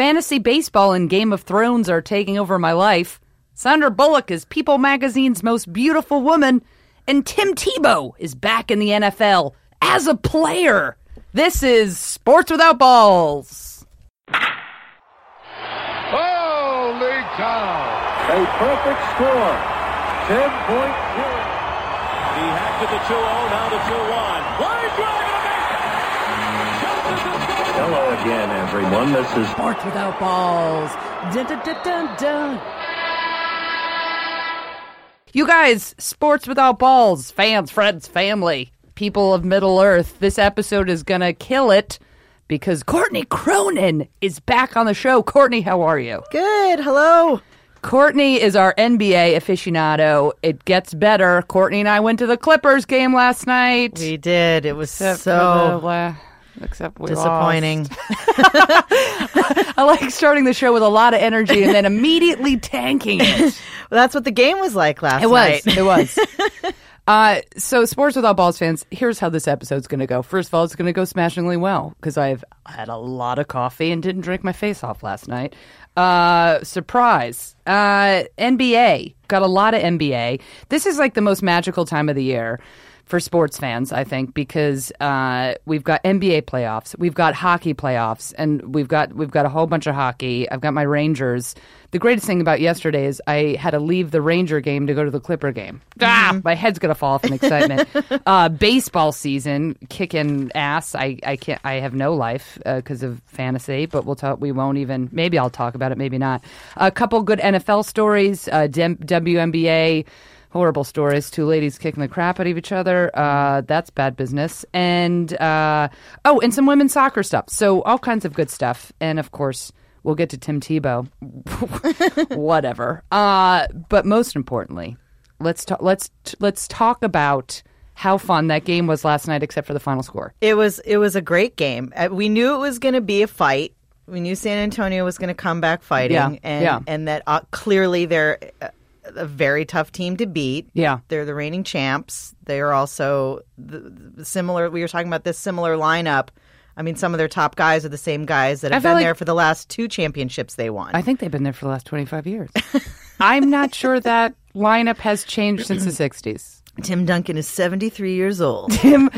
Fantasy baseball and Game of Thrones are taking over my life. Sandra Bullock is People magazine's most beautiful woman. And Tim Tebow is back in the NFL as a player. This is Sports Without Balls. Holy cow! A perfect score. 10 point He hacked it to the 2 0, now to 2 1. Line drive Hello again, everyone. This is Sports Without Balls. Dun, dun, dun, dun, dun. You guys, Sports Without Balls, fans, friends, family, people of Middle Earth, this episode is going to kill it because Courtney Cronin is back on the show. Courtney, how are you? Good. Hello. Courtney is our NBA aficionado. It gets better. Courtney and I went to the Clippers game last night. We did. It was Except for so the la- except we disappointing. I like starting the show with a lot of energy and then immediately tanking it. That's what the game was like last It was. night. It was. Uh, so, Sports Without Balls fans, here's how this episode's going to go. First of all, it's going to go smashingly well because I've had a lot of coffee and didn't drink my face off last night. Uh, surprise. Uh, NBA. Got a lot of NBA. This is like the most magical time of the year for sports fans, I think, because uh, we've got NBA playoffs, we've got hockey playoffs, and we've got we've got a whole bunch of hockey. I've got my Rangers. The greatest thing about yesterday is I had to leave the Ranger game to go to the Clipper game. Ah, my head's gonna fall off in excitement. uh, baseball season, kicking ass. I, I can't. I have no life because of fantasy, but we'll talk. We won't even. Maybe I'll talk about it. Maybe not. A couple good NFL stories. Uh, WNBA horrible stories. Two ladies kicking the crap out of each other. Uh, that's bad business. And uh, oh, and some women's soccer stuff. So all kinds of good stuff. And of course, we'll get to Tim Tebow. Whatever. Uh, but most importantly, let's talk. Let's let's talk about how fun that game was last night, except for the final score. It was it was a great game. Uh, We knew it was going to be a fight. We knew San Antonio was going to come back fighting, Yeah, and yeah. and that uh, clearly they're a- very tough team to beat. Yeah. they're the reigning champs. They are also the, the similar. We were talking about this similar lineup. I mean, some of their top guys are the same guys that have been like- there for the last two championships they won. I think they've been there for the last twenty five years. I'm not sure that lineup has changed since the '60s. Tim Duncan is seventy three years old. Tim.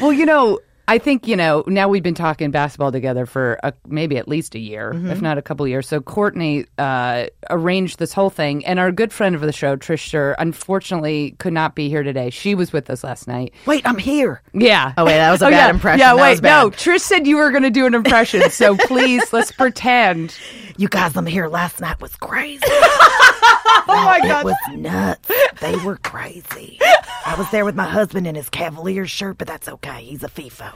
Well, you know, I think you know. Now we've been talking basketball together for a, maybe at least a year, if not a couple years. So Courtney uh, arranged this whole thing, and our good friend of the show, Trish unfortunately could not be here today. She was with us last night. Wait, I'm here. Yeah. Oh, wait, that was a Oh, bad yeah. impression. Yeah, That wait, no. Trish said you were going to do an impression, so please let's pretend. You guys, I'm here. Last night was crazy. Oh my god, It was nuts. They were crazy. I was there with my husband in his Cavaliers shirt, but that's okay. He's a FIFO.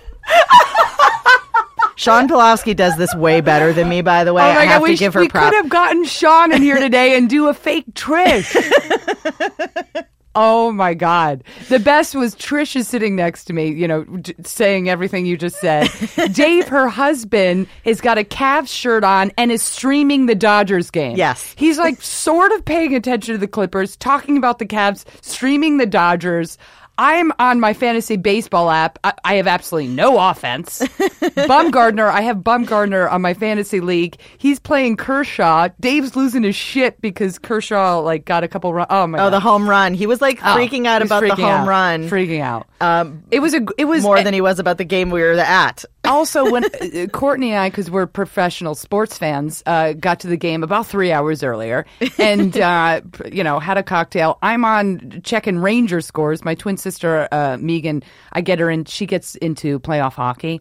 Sean Pulowski does this way better than me, by the way. Oh my I have god, to we, give sh- her we props. could have gotten Sean in here today and do a fake Trish. oh my god. The best was Trish is sitting next to me, you know, d- saying everything you just said. Dave, her husband, has got a Cavs shirt on and is streaming the Dodgers game. Yes. He's like sort of paying attention to the Clippers, talking about the Cavs, streaming the Dodgers. I'm on my fantasy baseball app. I, I have absolutely no offense. Bumgardner, I have Bumgardner on my fantasy league. He's playing Kershaw. Dave's losing his shit because Kershaw like got a couple run. Oh my Oh, god, the home run. He was like Oh, freaking out about the home out. run Freaking out. um, It was a. It was more than he was about the game we were at. Also when uh, Courtney and I, because we're professional sports fans, uh, got to the game about three hours earlier, and uh, you know had a cocktail. I'm on checking Ranger scores. My twin sister uh, Megan, I get her in. She gets into playoff hockey,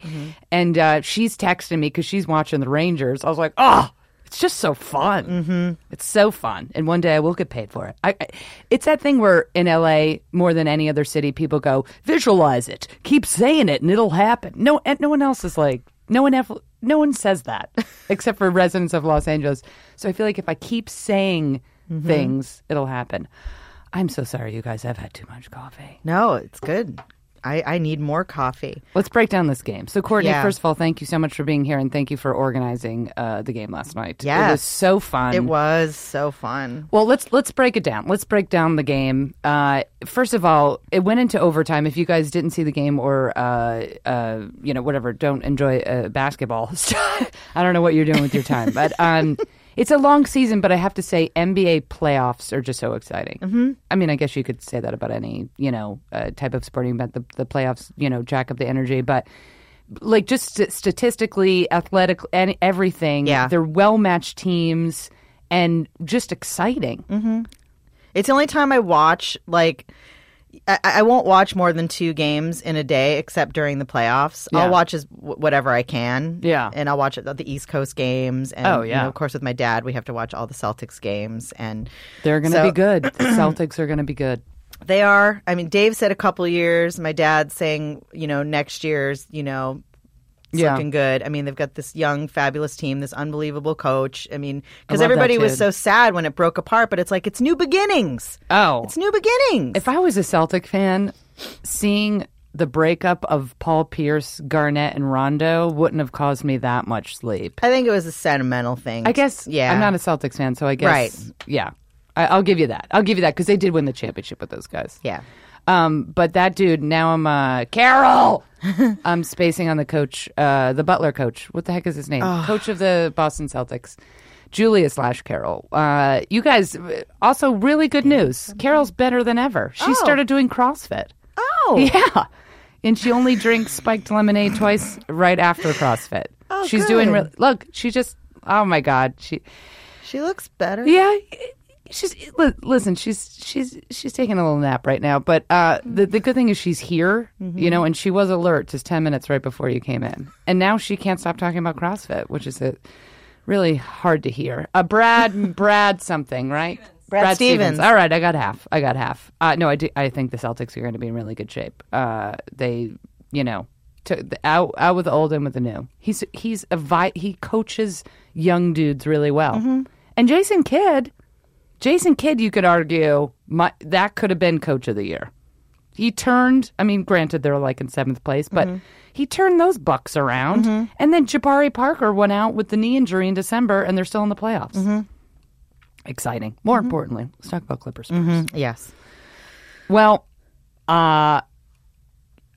and uh, she's texting me because she's watching the Rangers. I was like, oh. It's just so fun. Mm-hmm. It's so fun, and one day I will get paid for it. I, I, it's that thing where in LA, more than any other city, people go visualize it, keep saying it, and it'll happen. No, and no one else is like, no one ever, no one says that except for residents of Los Angeles. So I feel like if I keep saying things, it'll happen. I'm so sorry, you guys. I've had too much coffee. No, it's good. I, I need more coffee. Let's break down this game. So, Courtney, Yeah. first of all, thank you so much for being here, and thank you for organizing uh, the game last night. Yeah, It was so fun. It was so fun. Well, let's let's break it down. Let's break down the game. Uh, first of all, it went into overtime. If you guys didn't see the game or uh, uh, you know whatever, don't enjoy uh, basketball. I don't know what you're doing with your time, but um, it's a long season. But I have to say, NBA playoffs are just so exciting. Mm-hmm. I mean, I guess you could say that about any you know uh, type of sporting event. The the playoffs, you know, jack up the energy, but. Like just st- statistically, athletic, and everything. Yeah. they're well matched teams and just exciting. It's the only time I watch like I, I won't watch more than two games in a day, except during the playoffs. Yeah. I'll watch as w- whatever I can. Yeah. and I'll watch the East Coast games. And, Oh, you yeah. know, of course, with my dad, we have to watch all the Celtics games, and They're going to So- be good. The Celtics are going to be good. they are. I mean, Dave said a couple years. My dad's saying, you know, next year's, you know. It's Yeah. looking good. I mean, they've got this young, fabulous team, this unbelievable coach. I mean, because everybody was so sad when it broke apart, but it's like it's new beginnings. Oh, It's new beginnings. if I was a Celtic fan, seeing the breakup of Paul Pierce, Garnett, and Rondo wouldn't have caused me that much sleep. I think it was a sentimental thing. I guess. Yeah. I'm not a Celtics fan, so I guess. Right. Yeah, I, I'll give you that. I'll give you that because they did win the championship with those guys. Yeah. Um, but that dude, now I'm uh, Carol. I'm spacing on the coach, uh, the Butler coach. What the heck is his name? Coach of the Boston Celtics, Julia slash Carol. Uh, you guys, also really good news. Carol's better than ever. She started doing CrossFit. Oh. Yeah, and she only drinks spiked lemonade twice right after CrossFit. Oh, She's doing. good. Re- look, she just. Oh my God, she. She looks better. Yeah, she's li- listen. She's she's she's taking a little nap right now, but uh, the the good thing is she's here, you know, and she was alert just ten minutes right before you came in, and now she can't stop talking about CrossFit, which is a, really hard to hear. Uh, Brad Brad something right. Brad Stevens. All right, I got half. I got half. Uh, no, I do, I think the Celtics are going to be in really good shape. Uh, they, you know, to, the, out out with the old and with the new. He's he's a vi- he coaches young dudes really well. Mm-hmm. And Jason Kidd, Jason Kidd, you could argue my, that could have been coach of the year. He turned. I mean, granted they're like in seventh place, but Mm-hmm. he turned those Bucks around. And then Jabari Parker went out with the knee injury in December, and they're still in the playoffs. Mm-hmm. Exciting. More importantly, let's talk about Clippers. first. Mm-hmm. Yes. Well, uh,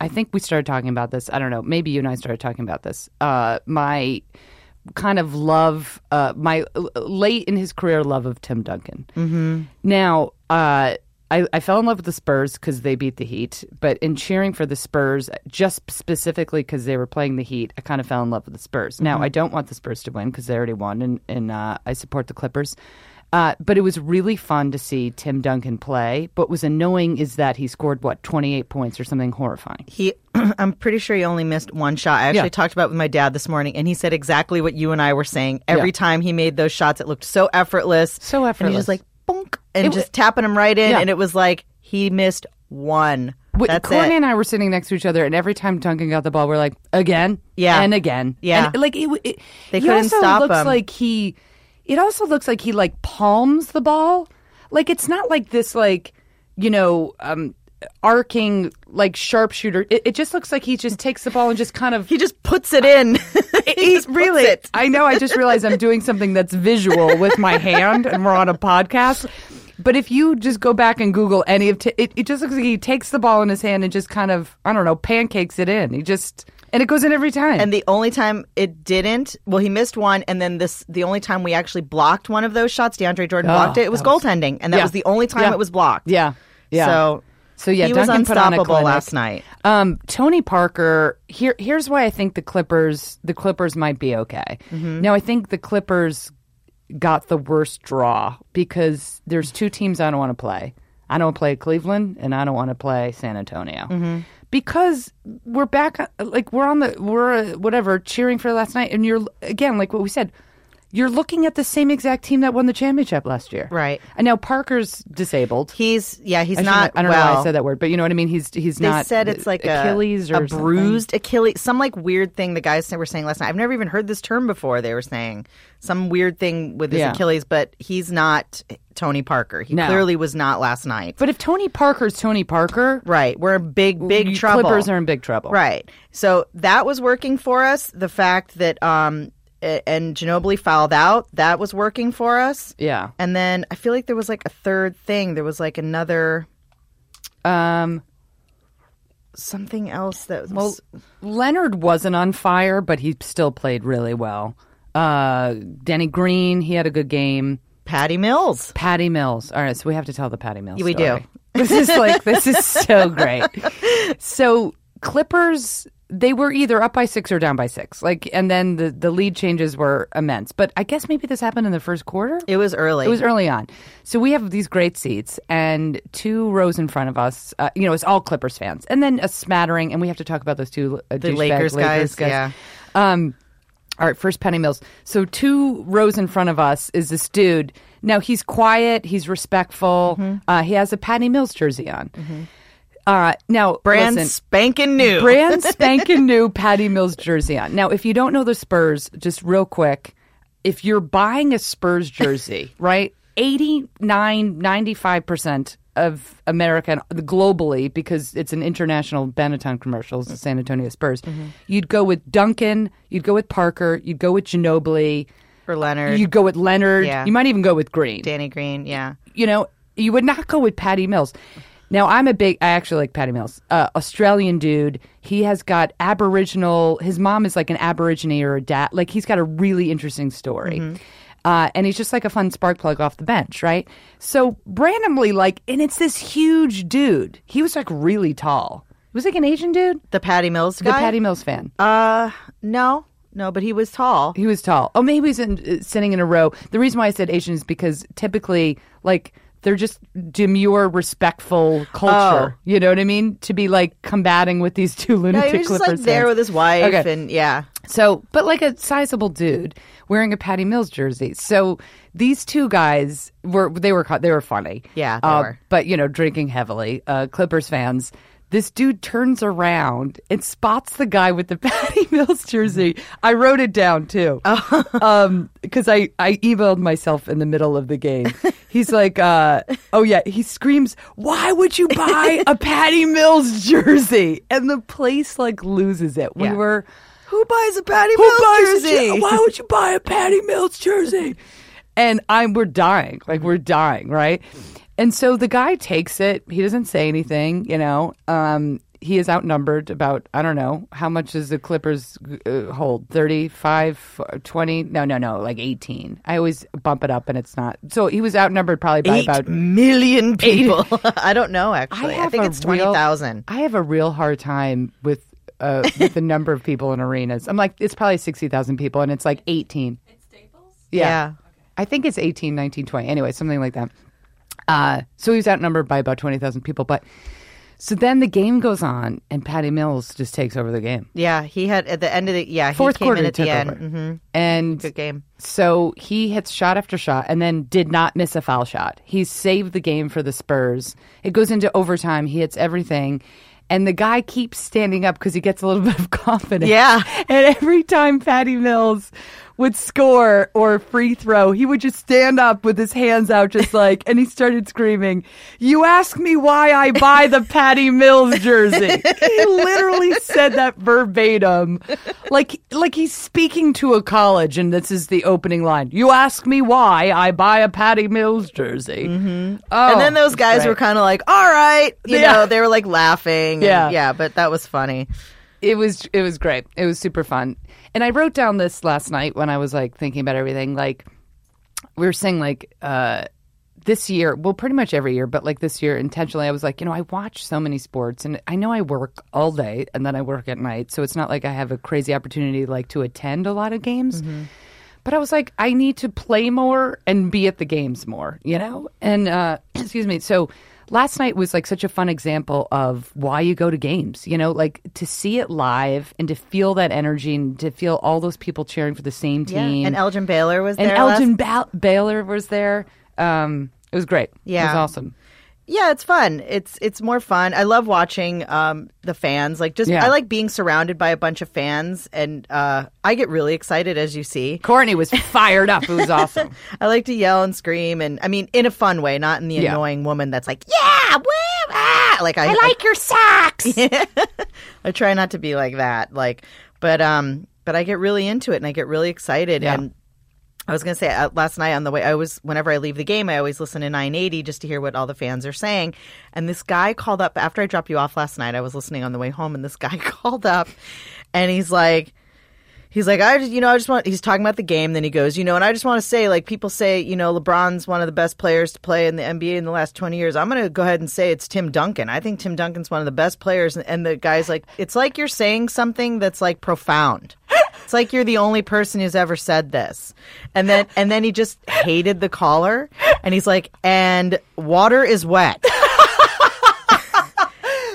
I think we started talking about this. I don't know. Maybe you and I started talking about this. Uh, my kind of love, uh, my late in his career love of Tim Duncan. Mm-hmm. Now, uh, I, I fell in love with the Spurs because they beat the Heat, but in cheering for the Spurs, just specifically because they were playing the Heat, I kind of fell in love with the Spurs. Now, I don't want the Spurs to win because they already won, and, and uh, I support the Clippers. Uh, but it was really fun to see Tim Duncan play. But what was annoying is that he scored what twenty eight points or something horrifying. He, I'm pretty sure he only missed one shot. I actually Yeah. talked about it with my dad this morning, and he said exactly what you and I were saying. Every Yeah. time he made those shots, it looked so effortless. So effortless. And he was like, bonk, and It just wa- tapping him right in. Yeah. And it was like, he missed one. That's Courtney it. and I were sitting next to each other, and every time Duncan got the ball, we're like, again, Yeah. and again, Yeah. And, like it, it They he couldn't also stop looks him. like he. It also looks like he like palms the ball. Like it's not like this, like you know, um, arcing like sharpshooter. It, it just looks like he just takes the ball and just kind of He just puts it in. he just puts really. it. I know. I just realized I'm doing something that's visual with my hand, and we're on a podcast. But if you just go back and Google any of t- it, it just looks like he takes the ball in his hand and just kind of I don't know pancakes it in. He just and it goes in every time. And the only time it didn't, well, he missed one, and then this the only time we actually blocked one of those shots, DeAndre Jordan Oh, blocked it. It was was- goaltending, and that Yeah. was the only time Yeah. it was blocked. yeah, yeah. So, So yeah, he was Duncan on a unstoppable clinic. last night. Um, Tony Parker. Here, here's why I think the Clippers. The Clippers might be okay. Mm-hmm. Now, I think the Clippers got the worst draw because there's two teams I don't want to play. I don't play Cleveland, and I don't want to play San Antonio Mm-hmm. Because we're back. Like we're on the we're whatever cheering for last night, and you're again like what we said. You're looking at the same exact team that won the championship last year. Right. And now Parker's disabled. He's yeah, he's I not. I don't know well. why I said that word, but you know what I mean. He's he's They not. said it's like Achilles a, or a bruised Achilles, some like weird thing the guys were saying last night. I've never even heard this term before. They were saying some weird thing with his Yeah. Achilles, but he's not Tony Parker. He No. clearly was not last night. But if Tony Parker's Tony Parker, Right, we're in big, big you- trouble. Clippers are in big trouble. Right. So that was working for us. The fact that um and Ginobili fouled out, that was working for us. Yeah. And then I feel like there was like a third thing. There was like another Um. something else that was Well, Leonard wasn't on fire, but he still played really well. Uh, Danny Green, he had a good game. Patty Mills. Patty Mills. All right, so we have to tell the Patty Mills. We story. do. This is like this is so great. So Clippers, they were either up by six or down by six. Like, and then the the lead changes were immense. But I guess maybe this happened in the first quarter. It was early. It was early on. So we have these great seats and two rows in front of us. Uh, you know, it's all Clippers fans. And then a smattering, and we have to talk about those two uh, The douchebag Lakers guys, yeah. Um, all right, first Penny Mills. So two rows in front of us is this dude. Now he's quiet. He's respectful. Mm-hmm. Uh, he has a Patty Mills jersey on. Uh, now, brand listen, spanking new. brand spanking new Patty Mills jersey on. Now, if you don't know the Spurs, just real quick, if you're buying a Spurs jersey, right, 89, 95% of America globally, because it's an international Benetton commercial, it's the San Antonio Spurs, Mm-hmm. you'd go with Duncan, you'd go with Parker, you'd go with Ginobili, for Leonard, you'd go with Leonard, Yeah. you might even go with Green Danny Green. Yeah. you know, you would not go with Patty Mills. Now, I'm a big, I actually like Patty Mills, uh, Australian dude. He has got Aboriginal, his mom is like an Aborigine or a dad. Like, he's got a really interesting story. Uh, and he's just like a fun spark plug off the bench, right? So, randomly, like, and it's this huge dude. He was like really tall. He was like an Asian dude, The Patty Mills guy. the. Patty Mills fan. Uh, no, no, but he was tall. He was tall. Oh, maybe he's in, uh, sitting in a row. The reason why I said Asian is because typically, like, they're just demure, respectful culture. Oh. You know what I mean? To be like combating with these two lunatic he was just like there with his wife, Okay. and yeah, So, but like a sizable dude wearing a Patty Mills jersey. So these two guys were they were they were funny. Yeah, they Uh, were. But you know, drinking heavily. Uh, Clippers fans. This dude turns around and spots the guy with the Patty Mills jersey. I wrote it down too, um, because I I emailed myself in the middle of the game. He's like, uh, "Oh yeah," he screams, "Why would you buy a Patty Mills jersey?" And the place like loses it. We Yeah. were who buys a Patty who Mills jersey? jer- Why would you buy a Patty Mills jersey? And I'm we're dying, like we're dying, right? And so the guy takes it. He doesn't say anything, you know. Um, he is outnumbered about I don't know how much does the Clippers uh, hold 35 20 no no no like 18 I always bump it up and it's not so he was outnumbered probably by Eight about million people. I don't know actually. I, have think it's twenty thousand. I have a real hard time with uh, with the number of people in arenas. I'm like, it's probably 60,000 people, and it's like 18. It's Staples? Yeah. Yeah. I think it's 18, 19, 20. Anyway, something like that. Uh, so he was outnumbered by about 20,000 people. But so then the game goes on, and Patty Mills just takes over the game. Yeah, he had at the end of the yeah Fourth came quarter in he at the end. over. hmm And Good game. so he hits shot after shot and then did not miss a foul shot. He saved the game for the Spurs. It goes into overtime. He hits everything. And the guy keeps standing up because he gets a little bit of confidence. Yeah. And every time Patty Mills would score or free throw, he would just stand up with his hands out, just like, and he started screaming, You ask me why I buy the Patty Mills jersey. he literally said that verbatim. Like, like he's speaking to a college, and this is the opening line. You ask me why I buy a Patty Mills jersey. Mm-hmm. Oh, and then those guys were kind of like, "All right," you Yeah. know, they were like laughing. and- Yeah. yeah, but that was funny. It was it was great. It was super fun. And I wrote down this last night when I was like thinking about everything. Like we were saying, like uh, this year, well, pretty much every year, but like this year, intentionally, I was like, you know, I watch so many sports, and I know I work all day, and then I work at night, so it's not like I have a crazy opportunity like to attend a lot of games. But I was like, I need to play more and be at the games more, you know? And, uh, excuse me. So last night was like such a fun example of why you go to games. You know, like to see it live and to feel that energy and to feel all those people cheering for the same team. Yeah. And Elgin Baylor was And there. Elgin last- ba- Baylor was there. Um, it was great. Yeah. it was awesome. Yeah, it's fun. It's it's more fun. I love watching um, the fans. Like just Yeah. I like being surrounded by a bunch of fans, and uh, I get really excited as you see. Courtney was fired up. It was awesome. I like to yell and scream, and I mean in a fun way, not in the Yeah. annoying woman that's like, yeah, woo, ah! like I, like your socks. I try not to be like that. Like, but um, but I get really into it and I get really excited. Yeah. And I was gonna say uh, last night on the way, I was whenever I leave the game, I always listen to 980 just to hear what all the fans are saying. And this guy called up after I dropped you off last night. I was listening on the way home, and this guy called up, and he's like. He's like, I just, you know, I just want, he's talking about the game. Then he goes, you know, and I just want to say, like, people say, you know, LeBron's one of the best players to play in the NBA in the last 20 years. I'm going to go ahead and say it's Tim Duncan. I think Tim Duncan's one of the best players. And the guy's like, it's like you're saying something that's like profound. It's like you're the only person who's ever said this. And then, and then he just hated the caller. And he's like, and water is wet.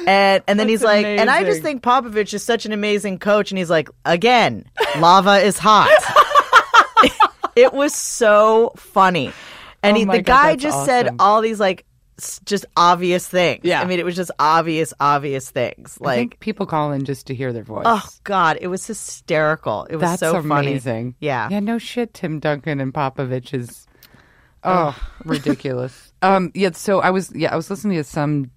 And and then That's he's like, and I just think Popovich is such an amazing coach. And he's like, again, lava is hot. it was so funny. And Oh he, the God, guy just said all these like just obvious things. Yeah. I mean, it was just obvious, obvious things. I think Like, people call in just to hear their voice. oh God, it was hysterical. It was That's so funny. amazing. Yeah. Yeah, no shit, Tim Duncan and Popovich is oh ridiculous. Um yeah, so I was yeah, I was listening to some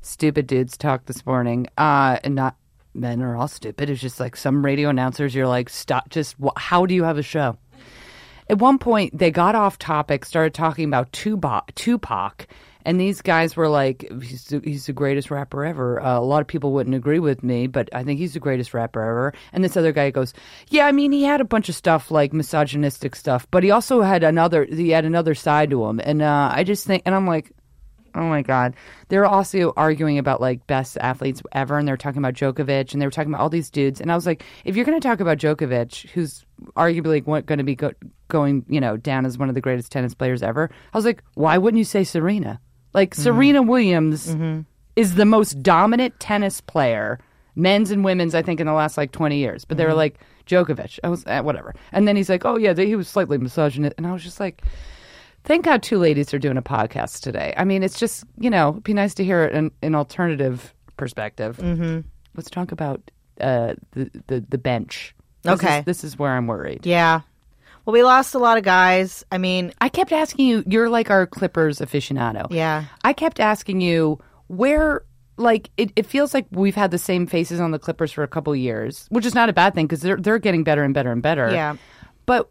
stupid dudes talk this morning. Uh and not men are all stupid. It's just like some radio announcers you're like stop just wh- how do you have a show? At one point, they got off topic, started talking about Tupac, Tupac and these guys were like, he's the, he's the greatest rapper ever. Uh, a lot of people wouldn't agree with me, but I think he's the greatest rapper ever. And this other guy goes, yeah, I mean, he had a bunch of stuff like misogynistic stuff, but he also had another, he had another side to him. And uh, I just think, and I'm like, Oh my God. They're also arguing about like best athletes ever, and they're talking about Djokovic, and they were talking about all these dudes. And I was like, if you're going to talk about Djokovic, who's arguably going to be go- going, you know, down as one of the greatest tennis players ever, I was like, why wouldn't you say Serena? Like Serena Williams is the most dominant tennis player, men's and women's, I think, in the last like 20 years. But they were like Djokovic. I was eh, whatever. And then he's like, oh yeah, they, he was slightly misogynist, and I was just like. Thank God two ladies are doing a podcast today. I mean, it's just, you know, it'd be nice to hear an, an alternative perspective. Mm-hmm. Let's talk about uh, the, the, the bench. This Okay. Is, this is where I'm worried. Yeah. Well, we lost a lot of guys. I mean, I kept asking you, you're like our Clippers aficionado. Yeah. I kept asking you where, like, it, it feels like we've had the same faces on the Clippers for a couple years, which is not a bad thing because they're, they're getting better and better and better. Yeah. But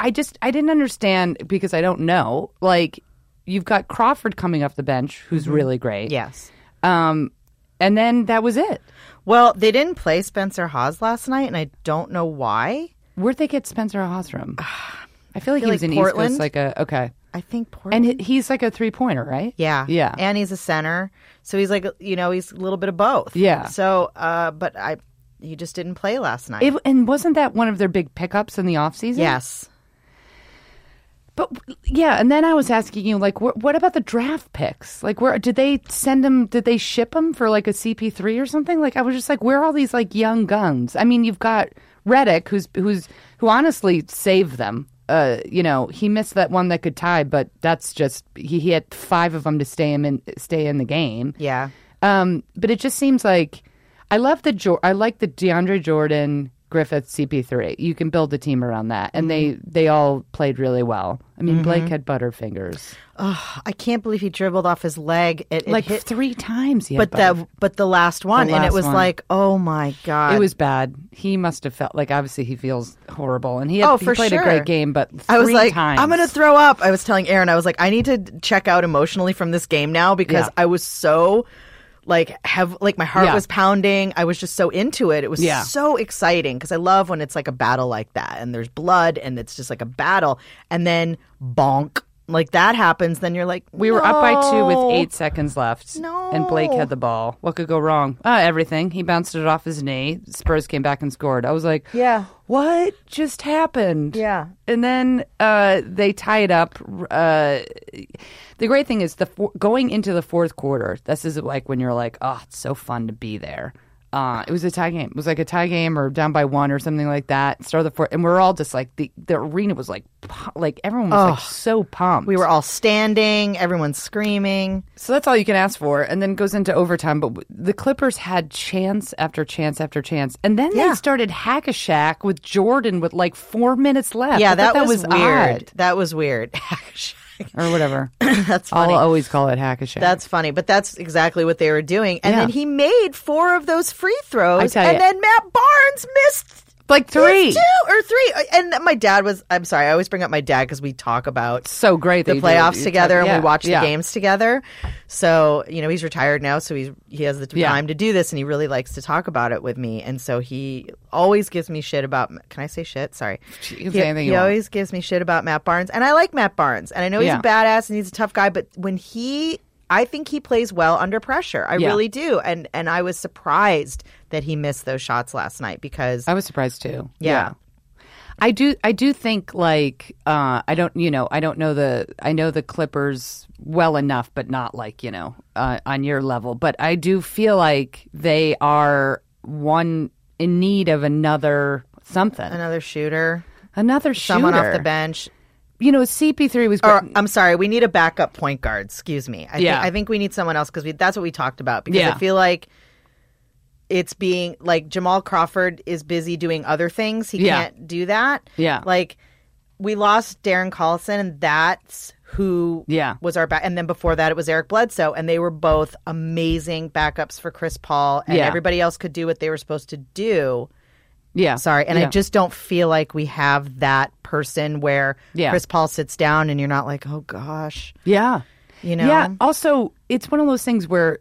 I just, I didn't understand because I don't know. Like, you've got Crawford coming off the bench, who's really great. yes. Um, and then that was it. Well, they didn't play Spencer Hawes last night, and I don't know why. Where'd they get Spencer from? I feel like he was like in Portland. East Coast, like a okay, I think Portland. and he- he's like a three pointer, right? Yeah. yeah. And he's a center. So he's like, you know, he's a little bit of both. Yeah. So, uh, but I, he just didn't play last night. It, and wasn't that one of their big pickups in the offseason? yes. But yeah, and then I was asking you, like, wh- what about the draft picks? Like, where did they send them? Did they ship them for like a CP three or something? Like, I was just like, where are all these like young guns? I mean, you've got Redick, who's who's who honestly saved them. Uh, you know, he missed that one that could tie, but that's just he, he had five of them to stay him in stay in the game. Yeah. Um, but it just seems like I love the Jor- I like the DeAndre Jordan Griffin CP3. You can build a team around that, and they mm-hmm. they all played really well. I mean, mm-hmm. Blake had butterfingers I can't believe he dribbled off his leg. It, it like hit, three times. But that, but the last one, and it was one. like, oh my god, it was bad. He must have felt like obviously he feels horrible, and he had, Oh, he for played sure. a great game, but I was like, times. I'm gonna throw up. I was telling Aaron, I was like, I need to check out emotionally from this game now because Yeah. I was so like have like my heart Yeah. was pounding. I was just so into it. It was Yeah. so exciting because I love when it's like a battle like that and there's blood and it's just like a battle and then bonk like that happens, then you're like, We were up by two with eight seconds left. No. And Blake had the ball. What could go wrong? Uh, everything. He bounced it off his knee. Spurs came back and scored. I was like, Yeah. what just happened? Yeah. And then uh, they tie it up. Uh, the great thing is the going into the fourth quarter. This is like when you're like, oh, it's so fun to be there. Uh, it was a tie game. It was like a tie game or down by one or something like that. Start of the fourth, and we're all just like the the arena was like pu- like everyone was like so pumped. We were all standing, everyone's screaming. So that's all you can ask for, and then goes into overtime. But w- the Clippers had chance after chance after chance, and then Yeah. they started hack a Shaq with Jordan with like four minutes left. Yeah, thought that, was, weird. That was weird. or whatever. That's funny. I'll always call it hack a Shaq. That's funny, but that's exactly what they were doing. And Yeah. then he made four of those free I throws, tell and then Matt Barnes missed like three. two or three. And my dad was. I'm sorry, I always bring up my dad because we talk about So great that the you do- playoffs you together talk- and yeah, we watch yeah. the games together. So you know he's retired now, so he's he has the Yeah. time to do this, and he really likes to talk about it with me. And so he always gives me shit about. Can I say shit? Sorry. You can He, say anything he you want. always gives me shit about Matt Barnes, and I like Matt Barnes, and I know he's Yeah. a badass and he's a tough guy, but when he. I think he plays well under pressure. I Yeah. really do, and and I was surprised that he missed those shots last night because I was surprised too. Yeah. I do I do think like uh I don't you know, I don't know the I know the Clippers well enough but not like, you know, uh, on your level, but I do feel like they are one in need of another something. another shooter, another shooter. someone off the bench. You know, CP3 was Or. I'm sorry, we need a backup point guard. Excuse me. I Yeah. think, I think we need someone else because that's what we talked about. Because Yeah. I feel like it's being like Jamal Crawford is busy doing other things. He Yeah. can't do that. Yeah. Like we lost Darren Collison, and that's who Yeah. was our back. And then before that, it was Eric Bledsoe, and they were both amazing backups for Chris Paul, and Yeah. everybody else could do what they were supposed to do. yeah. Sorry, and Yeah. I just don't feel like we have that person where Yeah. Chris Paul sits down and you're not like, oh gosh, Yeah. you know? Yeah. Also, it's one of those things where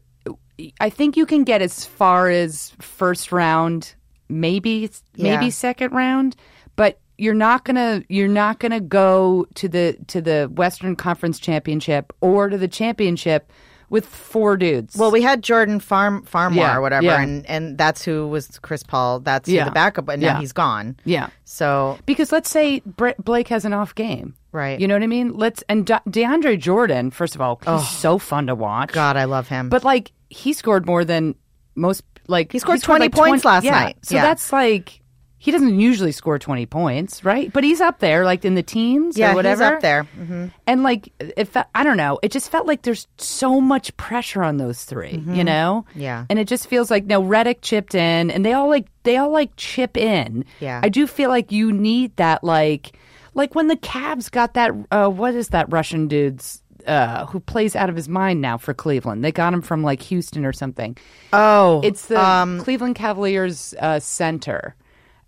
I think you can get as far as first round, maybe maybe Yeah. second round, but you're not gonna you're not gonna go to the to the Western Conference Championship or to the championship with four dudes. Well, we had Jordan Farm Farmar Yeah, or whatever, yeah. and and that's who was Chris Paul. That's who Yeah. the backup, but now he's gone. yeah. So Because let's say Blake has an off game. Right. You know what I mean? Let's and De- DeAndre Jordan, first of all, he's so fun to watch. God, I love him. But like he scored more than most. Like He scored 20 like, points last yeah. night. So that's like he doesn't usually score twenty points, right? But he's up there, like in the teens yeah, or whatever. he's up there. hmm And like it, fe- I don't know. It just felt like there's so much pressure on those 3 you know. Mm-hmm. Yeah. And it just feels like now Redick chipped in, and they all like they all like chip in. Yeah. I do feel like you need that like like when the Cavs got that uh, what is that Russian dude's uh, who plays out of his mind now for Cleveland. They got him from like Houston or something. Oh, It's the um, Cleveland Cavaliers uh, center.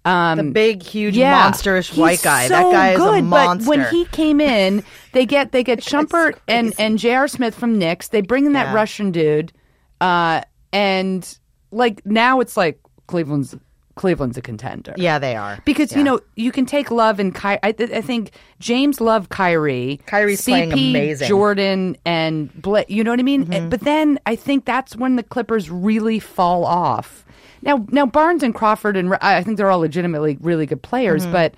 Um, the big, huge, yeah, monsterish white guy. so that guy is good, a monster. But when he came in, they get they get Shumpert and and J.R. Smith from Knicks. They bring in that Yeah. Russian dude, uh, and like now it's like Cleveland's Cleveland's a contender. yeah, they are Because Yeah. you know you can take Love and Ky- I, th- I think James Love, Kyrie, Kyrie's CP, playing amazing. Mm-hmm. Jordan, and Blake. You know what I mean? Eh, But then I think that's when the Clippers really fall off. Now, now Barnes and Crawford and I I think they're all legitimately really good players, Mm-hmm. but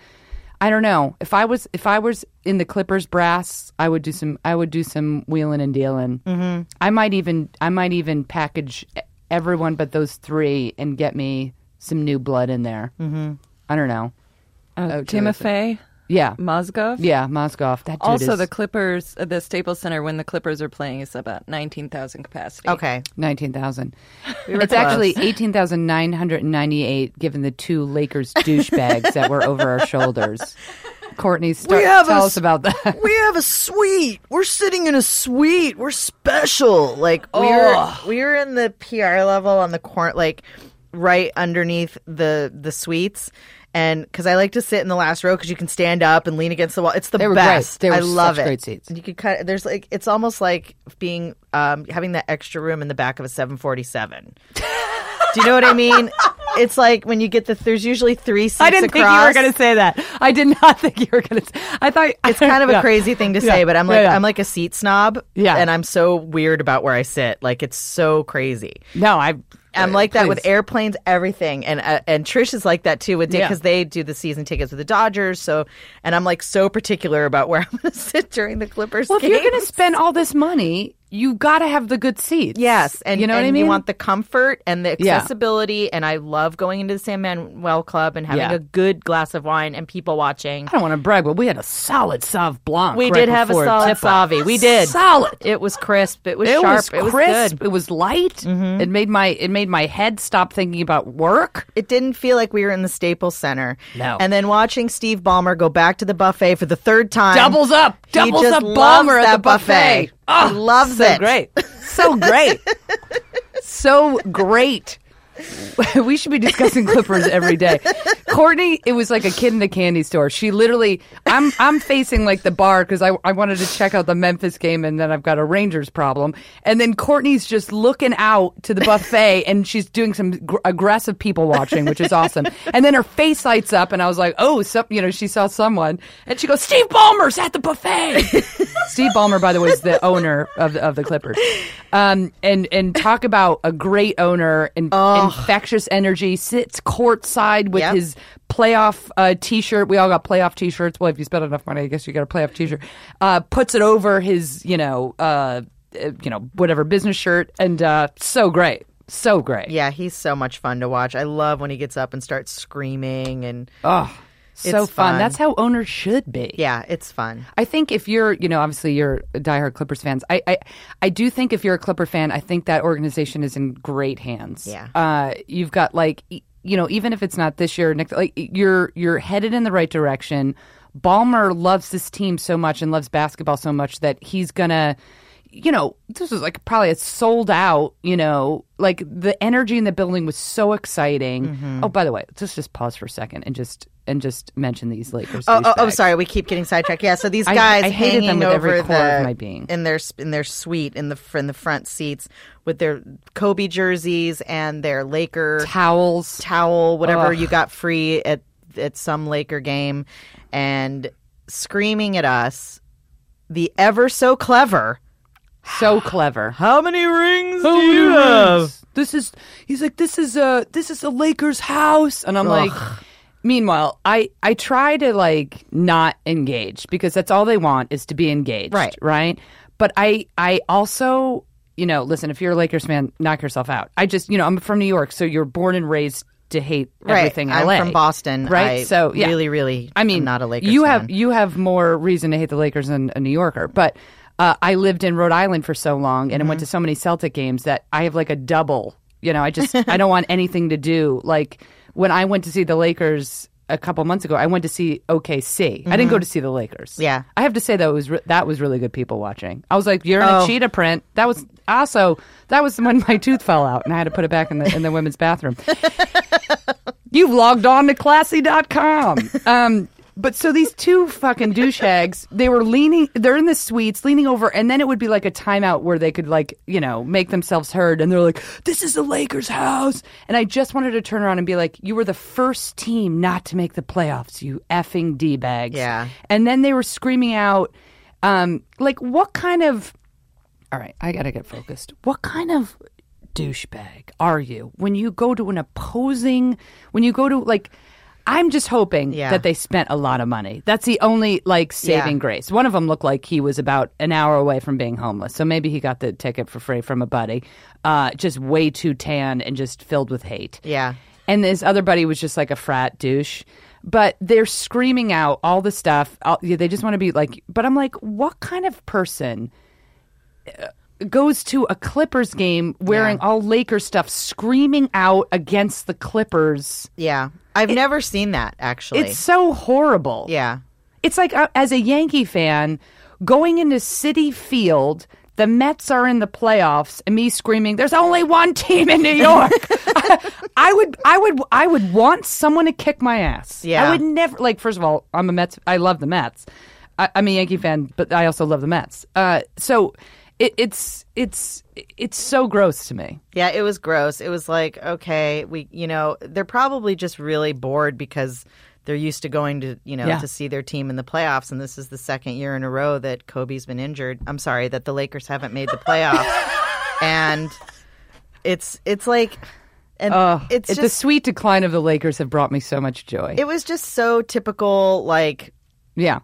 I don't know if I was if I was in the Clippers brass, I would do some I would do some wheeling and dealing. Mm-hmm. I might even I might even package everyone but those three and get me some new blood in there. Mm-hmm. I don't know. Uh, Oh, terrific. Timofey Yeah, Mozgov. yeah, Mozgov. That dude Also, is the Clippers, uh, the Staples Center, when the Clippers are playing, is about 19,000 capacity. okay, nineteen thousand. were it's close. actually eighteen thousand nine hundred and ninety-eight, given the two Lakers douchebags that were over our shoulders. Courtney, start, tell a us about that. we have a suite. We're sitting in a suite. We're special. Like we were, we were in the PR level on the court, like right underneath the the suites. And because I like to sit in the last row because you can stand up and lean against the wall. It's the They were great. best. They were I love it. great seats. And you could cut. There's like it's almost like being um, having that extra room in the back of a 747. Do you know what I mean? it's like when you get the there's usually three seats I didn't across. think you were going to say that. I did not think you were going to. I thought it's kind of a crazy thing to Yeah. say, but I'm like Yeah, yeah. I'm like a seat snob. Yeah. and I'm so weird about where I sit. Like it's so crazy. No, I. I'm like that with airplanes, everything, and uh, and Trish is like that too with Yeah. because they do the season tickets with the Dodgers. So, and I'm like so particular about where I'm going to sit during the Clippers. Well, if you're going to spend all this money, you got to have the good seats. Yes, and you know what I mean. You want the comfort and the Yeah. accessibility, and I love going into the San Manuel Club and having Yeah. a good glass of wine and people watching. I don't want to brag, but we had a solid Sauv Blanc. We right did have a solid. Savi. We did. solid. It was crisp. It was It sharp. was it was crisp. good. It was light. Mm-hmm. It made my it made my head stop thinking about work. It didn't feel like we were in the Staples Center. No. And then watching Steve Ballmer go back to the buffet for the third time. Doubles up, doubles up Ballmer at the buffet. Ah, he loves so it. great, so great, so great. we should be discussing Clippers every day. Courtney, it was like a kid in a candy store. She literally, I'm I'm facing like the bar because I I wanted to check out the Memphis game and then I've got a Rangers problem. And then Courtney's just looking out to the buffet and she's doing some gr- aggressive people watching, which is awesome. And then her face lights up and I was like, oh, some, you know, she saw someone and she goes, Steve Ballmer's at the buffet. Steve Ballmer, by the way, is the owner of the, of the Clippers. Um, and and talk about a great owner and infectious energy. Sits courtside with Yep. his playoff uh, T-shirt. We all got playoff T-shirts. Well, if you spend enough money, I guess you got a playoff T-shirt. Uh, puts it over his, you know, uh, uh, you know, whatever business shirt, and uh, so great, so great. Yeah, he's so much fun to watch. I love when he gets up and starts screaming and Oh, so fun. fun. That's how owners should be. yeah, it's fun. I think if you're, you know, obviously you're diehard Clippers fans. I, I, I do think if you're a Clipper fan, I think that organization is in great hands. Yeah. Uh, you've got like, you know, even if it's not this year, next, like you're you're headed in the right direction. Ballmer loves this team so much and loves basketball so much that he's gonna. You know, this was like probably a sold out. You know, like the energy in the building was so exciting. Mm-hmm. Oh, by the way, let's just pause for a second and just and just mention these Lakers. Oh, oh, oh, sorry, we keep getting sidetracked. Yeah, so these guys I hated hanging them with over every core the of my being. in their in their suite in the in the front seats with their Kobe jerseys and their Laker towels. towel, whatever Ugh. you got free at at some Laker game, and screaming at us, the ever so clever. So clever. How many rings How do many you have? rings? This is he's like this is a this is a Lakers house and I'm like meanwhile I I try to like not engage because that's all they want is to be engaged Right. right but I I also you know listen if you're a Lakers fan knock yourself out I just you know I'm from New York so you're born and raised to hate Right. everything I'm LA from Boston. right I so yeah really, really, I mean am not a Lakers. you fan. have you have more reason to hate the Lakers than a New Yorker, but uh, I lived in Rhode Island for so long and I Mm-hmm. went to so many Celtic games that I have like a double. You know, I just I don't want anything to do like when I went to see the Lakers a couple months ago. I went to see OKC. I didn't go to see the Lakers. Mm-hmm. Yeah. I have to say that was re- that was really good people watching. I was like, you're in Oh. a cheetah print. That was also that was when my tooth fell out and I had to put it back in the in the women's bathroom. You've logged on to classy.com. Um, but so these two fucking douchebags, they were leaning, they're in the suites, leaning over, and then it would be like a timeout where they could, like, you know, make themselves heard. And they're like, this is the Lakers' house. And I just wanted to turn around and be like, you were the first team not to make the playoffs, you effing D bags. Yeah. And then they were screaming out, um, like, what kind of. All right, I got to get focused. What kind of douchebag are you when you go to an opposing when you go to like I'm just hoping Yeah. that they spent a lot of money. That's the only like saving Yeah. grace. One of them looked like he was about an hour away from being homeless, so maybe he got the ticket for free from a buddy. Uh, just way too tan and just filled with hate. Yeah. And this other buddy was just like a frat douche. But they're screaming out all the stuff. All, they just want to be like. But I'm like, what kind of person uh, goes to a Clippers game wearing Yeah. all Lakers stuff, screaming out against the Clippers? Yeah. I've never seen that actually. It's so horrible. yeah. It's like uh, as a Yankee fan going into Citi Field, the Mets are in the playoffs, and me screaming, "There's only one team in New York." I would, I would, I would want someone to kick my ass. Yeah. I would never like. First of all, I'm a Mets. I love the Mets. I, I'm a Yankee fan, but I also love the Mets. Uh, so it, it's it's it's so gross to me. Yeah, it was gross. It was like, okay, we, you know, they're probably just really bored because they're used to going to, you know, Yeah. to see their team in the playoffs, and this is the second year in a row that Kobe's been injured. I'm sorry that the Lakers haven't made the playoffs, and it's it's like, and Oh, it's it- just the sweet decline of the Lakers have brought me so much joy. it was just so typical, like yeah,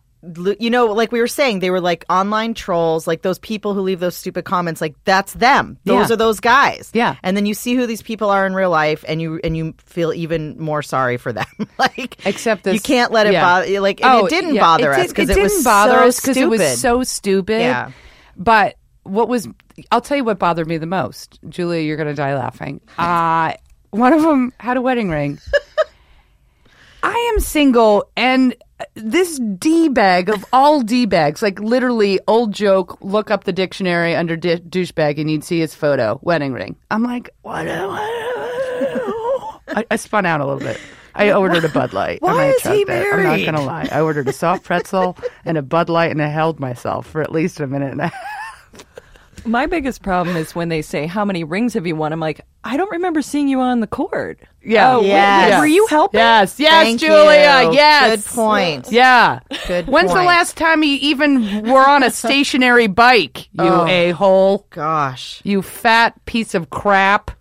you know, like we were saying, they were like online trolls, like those people who leave those stupid comments. Like that's them. Those Yeah. are those guys. Yeah. And then you see who these people are in real life, and you and you feel even more sorry for them. like Except this- you can't let it yeah. bother. Like and Oh, it didn't yeah, bother it us because it, it, was didn't bother so us because it was so stupid. Yeah. But what was? I'll tell you what bothered me the most, Julia. You're gonna die laughing. Uh one of them had a wedding ring. I am single, and this d bag of all d bags, like literally old joke. Look up the dictionary under di- douchebag, and you'd see his photo, wedding ring. I'm like, what? am I, I, I spun out a little bit. I ordered a Bud Light. Why and I is he chugged it. I'm not gonna lie. I ordered a soft pretzel and a Bud Light, and I held myself for at least a minute and a half. My biggest problem is when they say, How many rings have you won? I'm like, I don't remember seeing you on the court. Yeah. Oh, wait, Yes. Were you helping? Yes, yes, Thank Julia. you. Yes. Good point. Yeah. Good When's the last time you even were on a stationary bike, you Oh. a hole? Gosh. You fat piece of crap.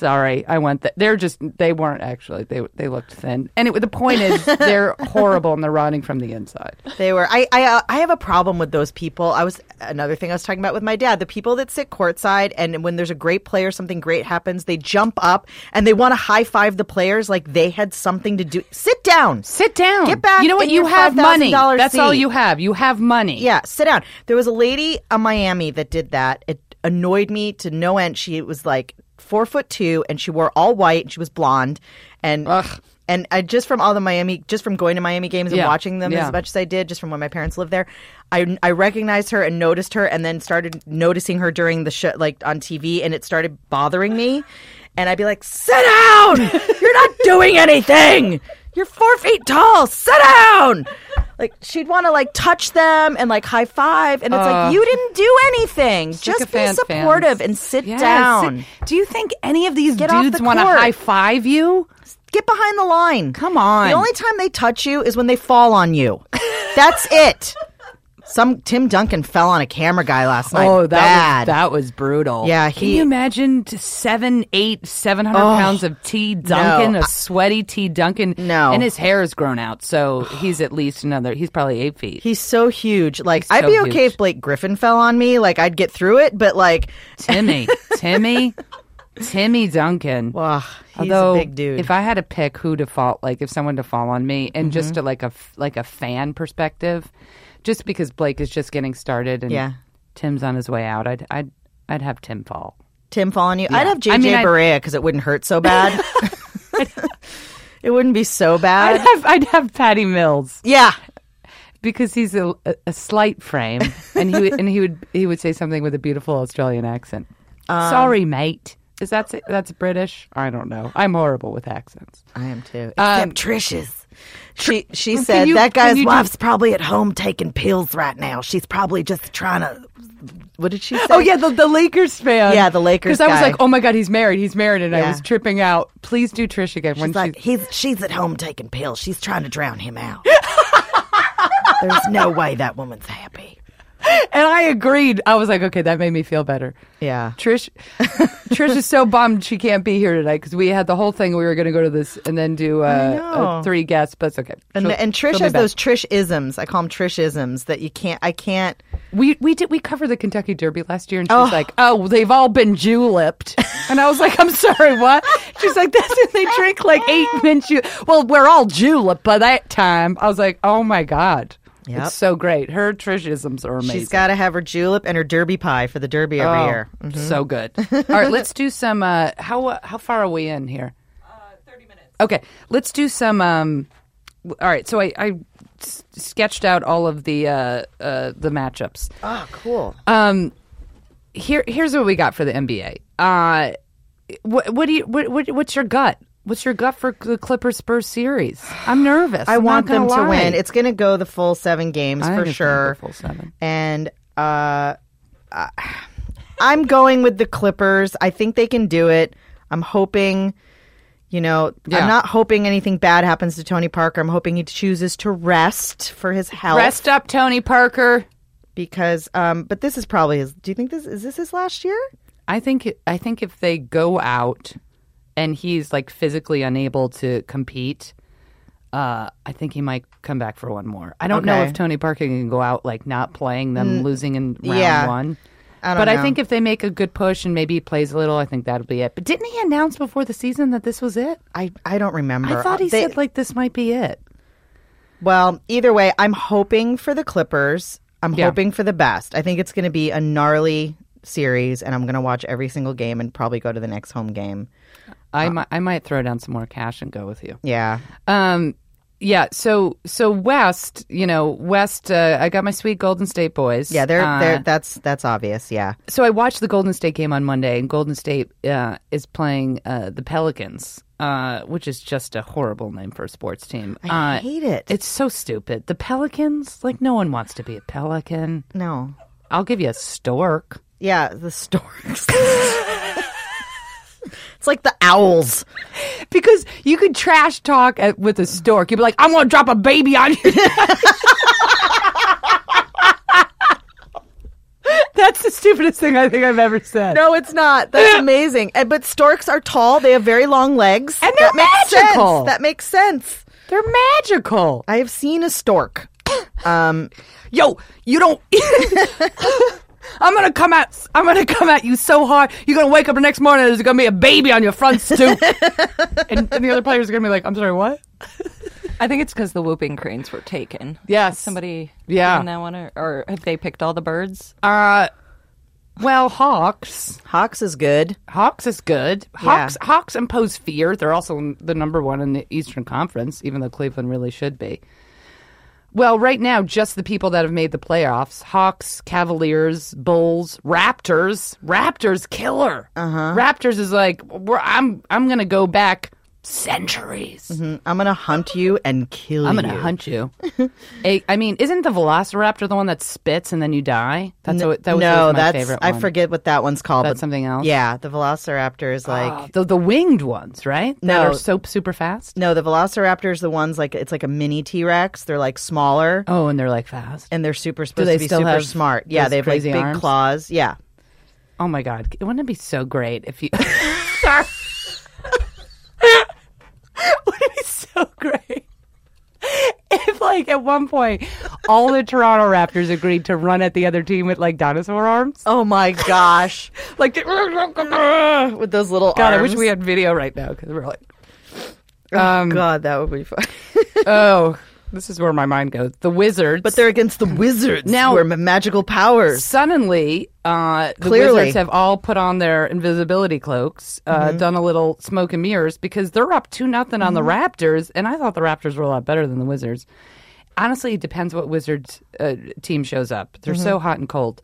Sorry, I went. Th- they're just. They weren't actually. They they looked thin. Anyway, the point is, they're horrible and they're rotting from the inside. They were. I, I uh, I have a problem with those people. I was another thing I was talking about with my dad. The people that sit courtside and when there's a great player, something great happens, they jump up and they want to high five the players like they had something to do. Sit down. Sit down. Get back You know what? You have money. $5,000 That's all you have. You have money. Yeah, sit down. There was a lady in Miami that did that. It annoyed me to no end. She was like four foot two, and she wore all white, and she was blonde, and Ugh. and I just from all the Miami, just from going to Miami games and Yeah, watching them yeah. as much as I did, just from when my parents lived there, I I recognized her and noticed her, and then started noticing her during the show, like on TV, and it started bothering me. And I'd be like, "Sit down! You're not doing anything. You're four feet tall. Sit down!" Like she'd want to like touch them and like high five, and it's like uh. you didn't do anything. Just be supportive fans. and sit Yeah, down. sit- do you think any of these Get dudes the want to high five you? Get behind the line. Come on. The only time they touch you is when they fall on you. That's it. Some Tim Duncan fell on a camera guy last night. Oh, that Bad. was that was brutal. Yeah, Can you imagine seven, eight, seven hundred Oh, pounds of T Duncan, no. a sweaty T Duncan? No. and his hair is grown out, so he's at least another. He's probably eight feet. He's so huge. Like He's I'd so be okay huge. if Blake Griffin fell on me. Like I'd get through it. But like, Timmy, Timmy, Timmy Duncan. wow, he's Although, a big dude. Mm-hmm. if I had to pick who to fall, like if someone to fall on me, and just to like a like a fan perspective, just because Blake is just getting started and Yeah. Tim's on his way out, I'd I'd I'd have Tim fall. Tim fall on you, I'd have JJ I mean, Barea because it wouldn't hurt so bad. it wouldn't be so I'd bad. have I'd have Patty Mills yeah. because he's a, a, slight frame, and he would, and he would he would say something with a beautiful Australian accent. Um, Sorry, mate. Is that that's British? I don't know. I'm horrible with accents. I am too. Um, Except Trish's. She she said you- that guy's you do- wife's probably at home taking pills right now. She's probably just trying to. What did she say? Oh yeah, the, the Lakers fan. Yeah, the Lakers Because I was like, oh my god, he's married. He's married, and I was tripping out. Please do Trish again when She's like, she. he's she's at home taking pills. She's trying to drown him out. There's no way that woman's happy. And I agreed. I was like, okay, that made me feel better. Yeah. Trish, Trish is so bummed she can't be here tonight because we had the whole thing. We were going to go to this and then do uh, uh, three guests, but it's okay. And, She'll- and Trish has back. those Trish isms. I call them Trish isms that you can't. I can't. We we did we covered the Kentucky Derby last year, and she's Oh. like, "Oh, they've all been juleped," and I was like, "I'm sorry, what?" She's like, "That's when they drink like eight mint ju Well, we're all julep by that time. I was like, "Oh my god, Yep. it's so great." Her Trishisms are amazing. She's got to have her julep and her derby pie for the derby every Oh, year. So good. All right, let's do some. Uh, how uh, how far are we in here? Uh, Thirty minutes. Okay, let's do some. Um, all right, so I, I s- sketched out all of the uh, uh, the matchups. Oh, cool. Um, here here's what we got for the NBA. Uh, what what do you what, what what's your gut? What's your gut for the Clippers Spurs series? I'm nervous. I I'm want them to lie. win. It's going to go the full seven games I for sure. full seven. And uh, uh, I'm going with the Clippers. I think they can do it. I'm hoping, you know, Yeah. I'm not hoping anything bad happens to Tony Parker. I'm hoping he chooses to rest for his health. Rest up, Tony Parker. because, um, but this is probably his. Do you think this is this his last year? I think I think if they go out and he's like physically unable to compete, uh, I think he might come back for one more. I don't know Okay. Mm, if Tony Parker can go out like not playing them, losing in round yeah. one. I don't but I think if they make a good push and maybe he plays a little, I think that'll be it. But didn't he announce before the season that this was it? I I don't remember. I thought he They- said like this might be it. Well, either way, I'm hoping for the Clippers. I'm Yeah. hoping for the best. I think it's going to be a gnarly series, and I'm going to watch every single game and probably go to the next home game. I might I might throw down some more cash and go with you. Yeah. Um, yeah. So so West, you know, West. Uh, I got my sweet Golden State boys. Yeah, they're Uh, they're that's that's obvious. Yeah. So I watched the Golden State game on Monday, and Golden State uh, is playing uh, the Pelicans, uh, which is just a horrible name for a sports team. I uh, hate it. It's so stupid. The Pelicans, like no one wants to be a pelican. no. I'll give you a stork. Yeah, the storks. it's like the owls. Because you could trash talk at, with a stork. You'd be like, I'm going to drop a baby on you. That's the stupidest thing I think I've ever said. No, it's not. That's amazing. And, but storks are tall. They have very long legs. And they're that makes magical. sense. That makes sense. They're magical. I have seen a stork. Um, Yo, you don't. I'm gonna come at. I'm gonna come at you so hard. You're gonna wake up the next morning. There's gonna be a baby on your front stoop, and, and the other players are gonna be like, "I'm sorry, what?" I think it's because the whooping cranes were taken. Yes. Somebody Yeah. doing that one, or, or have they picked all the birds? Uh, well, Hawks. Hawks is good. Hawks is good. Hawks. Hawks impose fear. They're also the number one in the Eastern Conference, even though Cleveland really should be. Well, right now, just the people that have made the playoffs: Hawks, Cavaliers, Bulls, Raptors. Raptors killer. Uh-huh. Raptors is like, I'm. I'm gonna go back centuries. Mm-hmm. I'm gonna hunt you and kill you. I'm you. gonna hunt you. I mean, isn't the Velociraptor the one that spits and then you die? That's what, that was no, my that's favorite. I forget what that one's called. That's but- something else? Yeah, the Velociraptor is ah, like Oh, the the winged ones, right? that are so super fast. no, the Velociraptor is the ones like it's like a mini T Rex. They're like smaller Oh, and they're like fast. and they're super supposed they to be still super have smart. Yeah, they have like big arms? claws. Yeah, Oh my god, wouldn't it be so great if you? Sorry. wouldn't it be so great if, like, at one point, all the Toronto Raptors agreed to run at the other team with like dinosaur arms? Oh my gosh, Like, with those little God, I wish we had video right now because we're like, Oh, God, that would be fun. oh, this is where my mind goes. The Wizards, but they're against the wizards Now- who are magical powers. suddenly uh, the Clearly. Wizards have all put on their invisibility cloaks, uh, Mm-hmm. done a little smoke and mirrors because they're up two nothing on the Mm-hmm. Raptors, and I thought the Raptors were a lot better than the Wizards. Honestly, it depends what Wizards uh, team shows up. They're so Mm-hmm. hot and cold.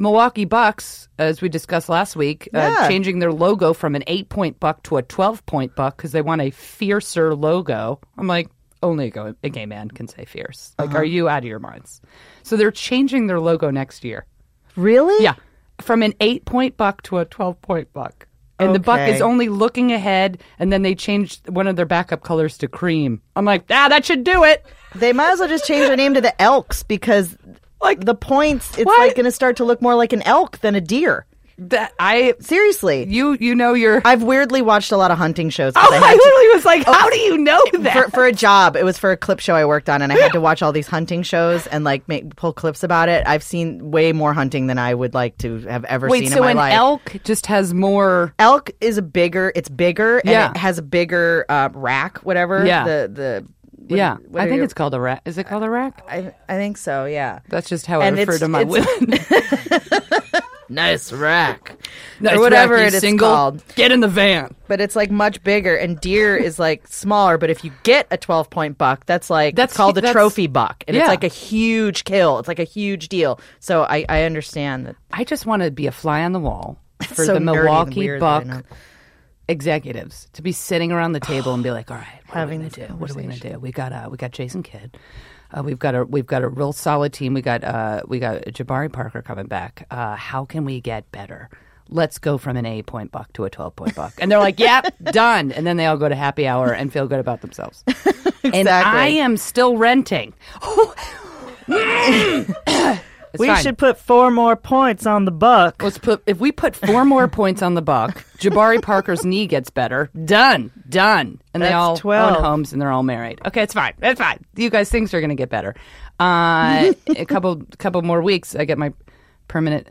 Milwaukee Bucks, as we discussed last week, uh, changing their logo from an eight point buck to a 12 point buck because they want a fiercer logo. I'm like, only a, go- a gay man can say fierce. Like, Uh-huh. are you out of your minds? So they're changing their logo next year. Really? Yeah. From an eight point buck to a 12 point buck. And the buck is only looking ahead, and then they changed one of their backup colors to cream. I'm like, ah, that should do it. They might as well just change their name to the Elks because Like- the points, it's What? like going to start to look more like an elk than a deer. That I, Seriously. you, you know, you're. I've weirdly watched a lot of hunting shows. oh, I I had to- literally was like, how do you know that? for, for a job. It was for a clip show I worked on, and I had to watch all these hunting shows and like make pull clips about it. I've seen way more hunting than I would like to have ever Wait, seen so in my an life. elk just has more. Elk is a bigger. It's bigger, and Yeah. it has a bigger uh, rack. Whatever. Yeah. The the. what- yeah, what I think your- it's called a rack. Is it called a rack? I I think so. Yeah. That's just how And I refer to my women. Nice rack. Nice or whatever rack, it is single. called. Get in the van. But it's like much bigger, and deer is like smaller. But if you get a twelve point buck, that's like That's- called a that's- trophy buck, and yeah. it's like a huge kill. It's like a huge deal. So I I understand that. I just want to be a fly on the wall for so the Milwaukee weird that I Buck executives to be sitting around the table and be like, "All right, what Having are we gonna do? What are we gonna do? We got uh, we got Jason Kidd, Uh, we've got a we've got a real solid team. We got uh, we got Jabari Parker coming back. Uh, how can we get better? Let's go from an eight point buck to a twelve point buck. And they're like, "Yep, done." And then they all go to happy hour and feel good about themselves. And I am still renting. It's we fine. should put four more points on the buck. Let's put if we put four more points on the buck, Jabari Parker's knee gets better. Done, done, and they all 12. own homes and they're all married. Okay, it's fine. It's fine. You guys things are going to get better. Uh, a couple couple more weeks, I get my permanent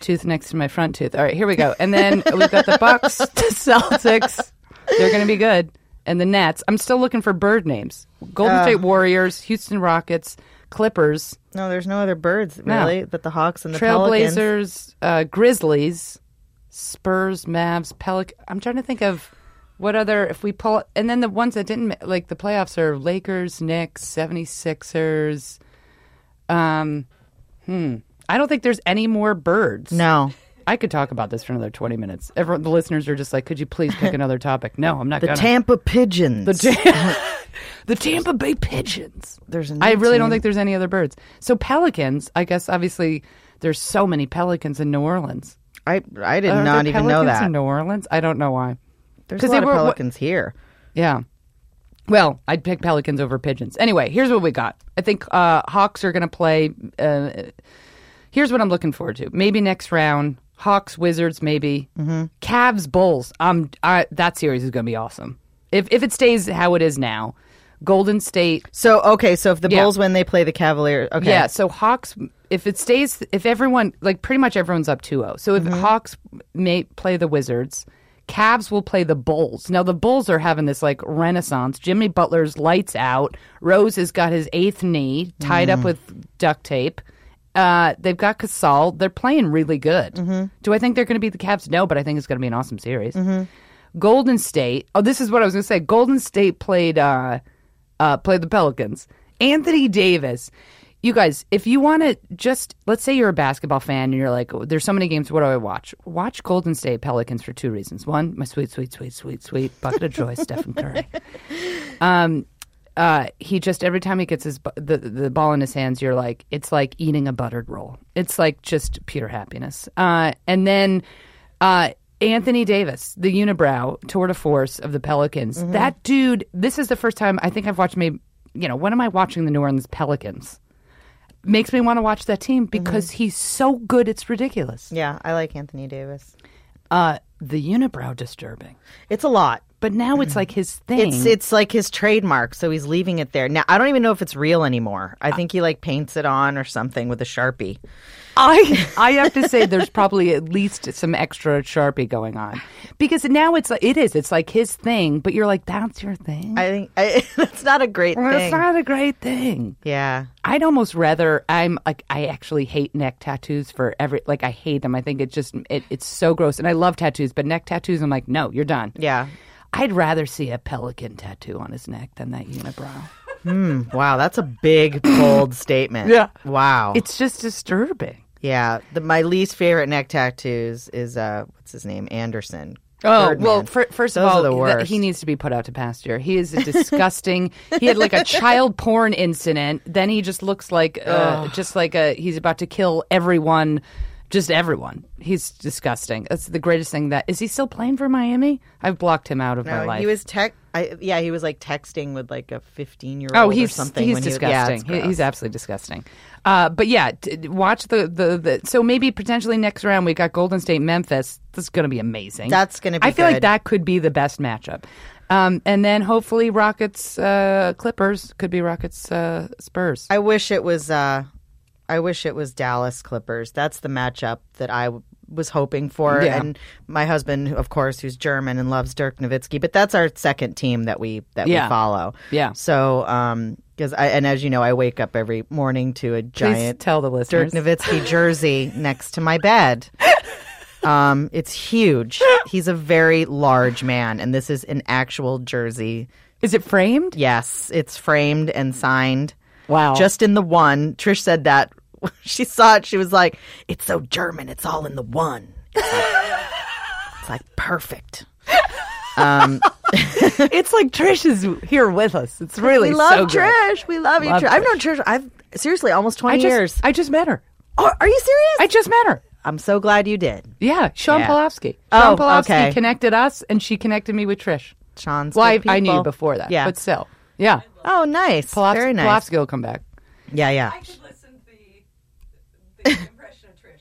tooth next to my front tooth. All right, here we go. And then we've got the Bucks, the Celtics. They're going to be good, and the Nets. I'm still looking for bird names: Golden State Warriors, Houston Rockets, Clippers. No, there's no other birds No. really, but the Hawks and the Trailblazers, uh, Grizzlies, Spurs, Mavs, Pelic. I'm trying to think of what other if we pull and then the ones that didn't like the playoffs are Lakers, Knicks, 76ers. Um, hmm. I don't think there's any more birds. No, I could talk about this for another 20 minutes. Everyone, the listeners are just like, could you please pick another topic? No, I'm not the gonna. Tampa Pigeons. The, Ta- the Tampa Bay Pigeons. There's a I really don't think there's any other birds. So pelicans, I guess obviously there's so many pelicans in New Orleans. I I did Are not even know that. in New Orleans. I don't know why. There's a they lot were- of pelicans here. Yeah. Well, I'd pick pelicans over pigeons. Anyway, here's what we got. I think uh, Hawks are going to play. Uh, here's what I'm looking forward to. Maybe next round, Hawks Wizards. Maybe mm-hmm. Cavs Bulls. Um, I, that series is going to be awesome. If if it stays how it is now, Golden State So okay, so if the Yeah. Bulls win, they play the Cavaliers. Okay, Yeah, so Hawks, if it stays, if everyone, like pretty much everyone's up 2 0. So if Hawks may play the Wizards, Cavs will play the Bulls. Now, the Bulls are having this like renaissance. Jimmy Butler's lights out. Rose has got his eighth knee tied up with duct tape. Uh, they've got Gasol. They're playing really good. Do I think they're going to beat the Cavs? No, but I think it's going to be an awesome series. Golden State. Oh, this is what I was going to say. Golden State played uh, uh, played the Pelicans. Anthony Davis. You guys, if you want to just let's say you're a basketball fan and you're like, "Oh, there's so many games. What do I watch? Watch Golden State Pelicans for two reasons. One, my sweet, sweet, sweet, sweet, sweet bucket of joy, Stephen Curry. Um, uh, he just every time he gets his the the ball in his hands, you're like, it's like eating a buttered roll. It's like just pure happiness. Uh, and then uh, Anthony Davis, the unibrow tour de force of the Pelicans. That dude. This is the first time I think I've watched maybe you know when am I watching the New Orleans Pelicans? Makes me want to watch that team because he's so good. It's ridiculous. yeah, I like Anthony Davis. Uh, the unibrow disturbing, It's a lot. But now it's like his thing. It's it's like his trademark, so he's leaving it there. Now I don't even know if it's real anymore. I think he like paints it on or something with a sharpie. I I have to say there's probably at least some extra sharpie going on because now it's like it is it's like his thing, but you're like that's your thing. I think I, that's not a great well, thing. it's not a great thing. yeah, I'd almost rather I'm like I actually hate neck tattoos for every like I hate them. I think it just it, it's so gross and I love tattoos, but neck tattoos I'm like no, you're done. yeah. I'd rather see a pelican tattoo on his neck than that unibrow. Hmm. Wow, that's a big bold statement. Yeah. Wow. It's just disturbing. yeah. The, my least favorite neck tattoos is uh, what's his name, Andersen. Oh Birdman. well, fir- first Those of all, the th- worst. he needs to be put out to pasture. He is a disgusting. he had like a child porn incident. Then he just looks like, uh, just like a he's about to kill everyone, just everyone. He's disgusting. That's the greatest thing. That is he still playing for Miami? I've blocked him out of my life. he was tech. I, yeah, he was like texting with like a fifteen-year-old. Oh, or he's something. he's when he- yeah, disgusting. He- he's absolutely disgusting. Uh, but yeah, t- watch the, the the. So maybe potentially next round we got Golden State Memphis. That's going to be amazing. That's gonna be I feel like that could be the best matchup. Um, and then hopefully Rockets uh, Clippers could be Rockets uh, Spurs. I wish it was. Uh, I wish it was Dallas Clippers. That's the matchup that I w- was hoping for. Yeah. And my husband, of course, who's German and loves Dirk Nowitzki, but that's our second team that we that Yeah. we follow. Yeah. So, um, because I and as you know, I wake up every morning to a Please giant tell the Dirk. Nowitzki jersey next to my bed. Um, it's huge. He's a very large man, and this is an actual jersey. Is it framed? Yes, it's framed and signed. Wow. Just in the one. Trish said that she saw it. She was like, "It's so German. It's all in the one. It's like, it's like perfect." Um, it's like Trish is here with us. It's really we love so good. Trish. We love you, Love Trish. I've known Trish. I've seriously almost twenty I just, years. I just met her. oh, are you serious? I just met her. I'm so glad you did. Yeah, Sean Yeah. Polofsky. Oh, Sean Polofsky okay. connected us, and she connected me with Trish. Sean's. Well, I, good I knew you before that. Yeah. but still, yeah. oh, nice. Polofsky, Very nice. Polofsky will come back. Yeah, yeah.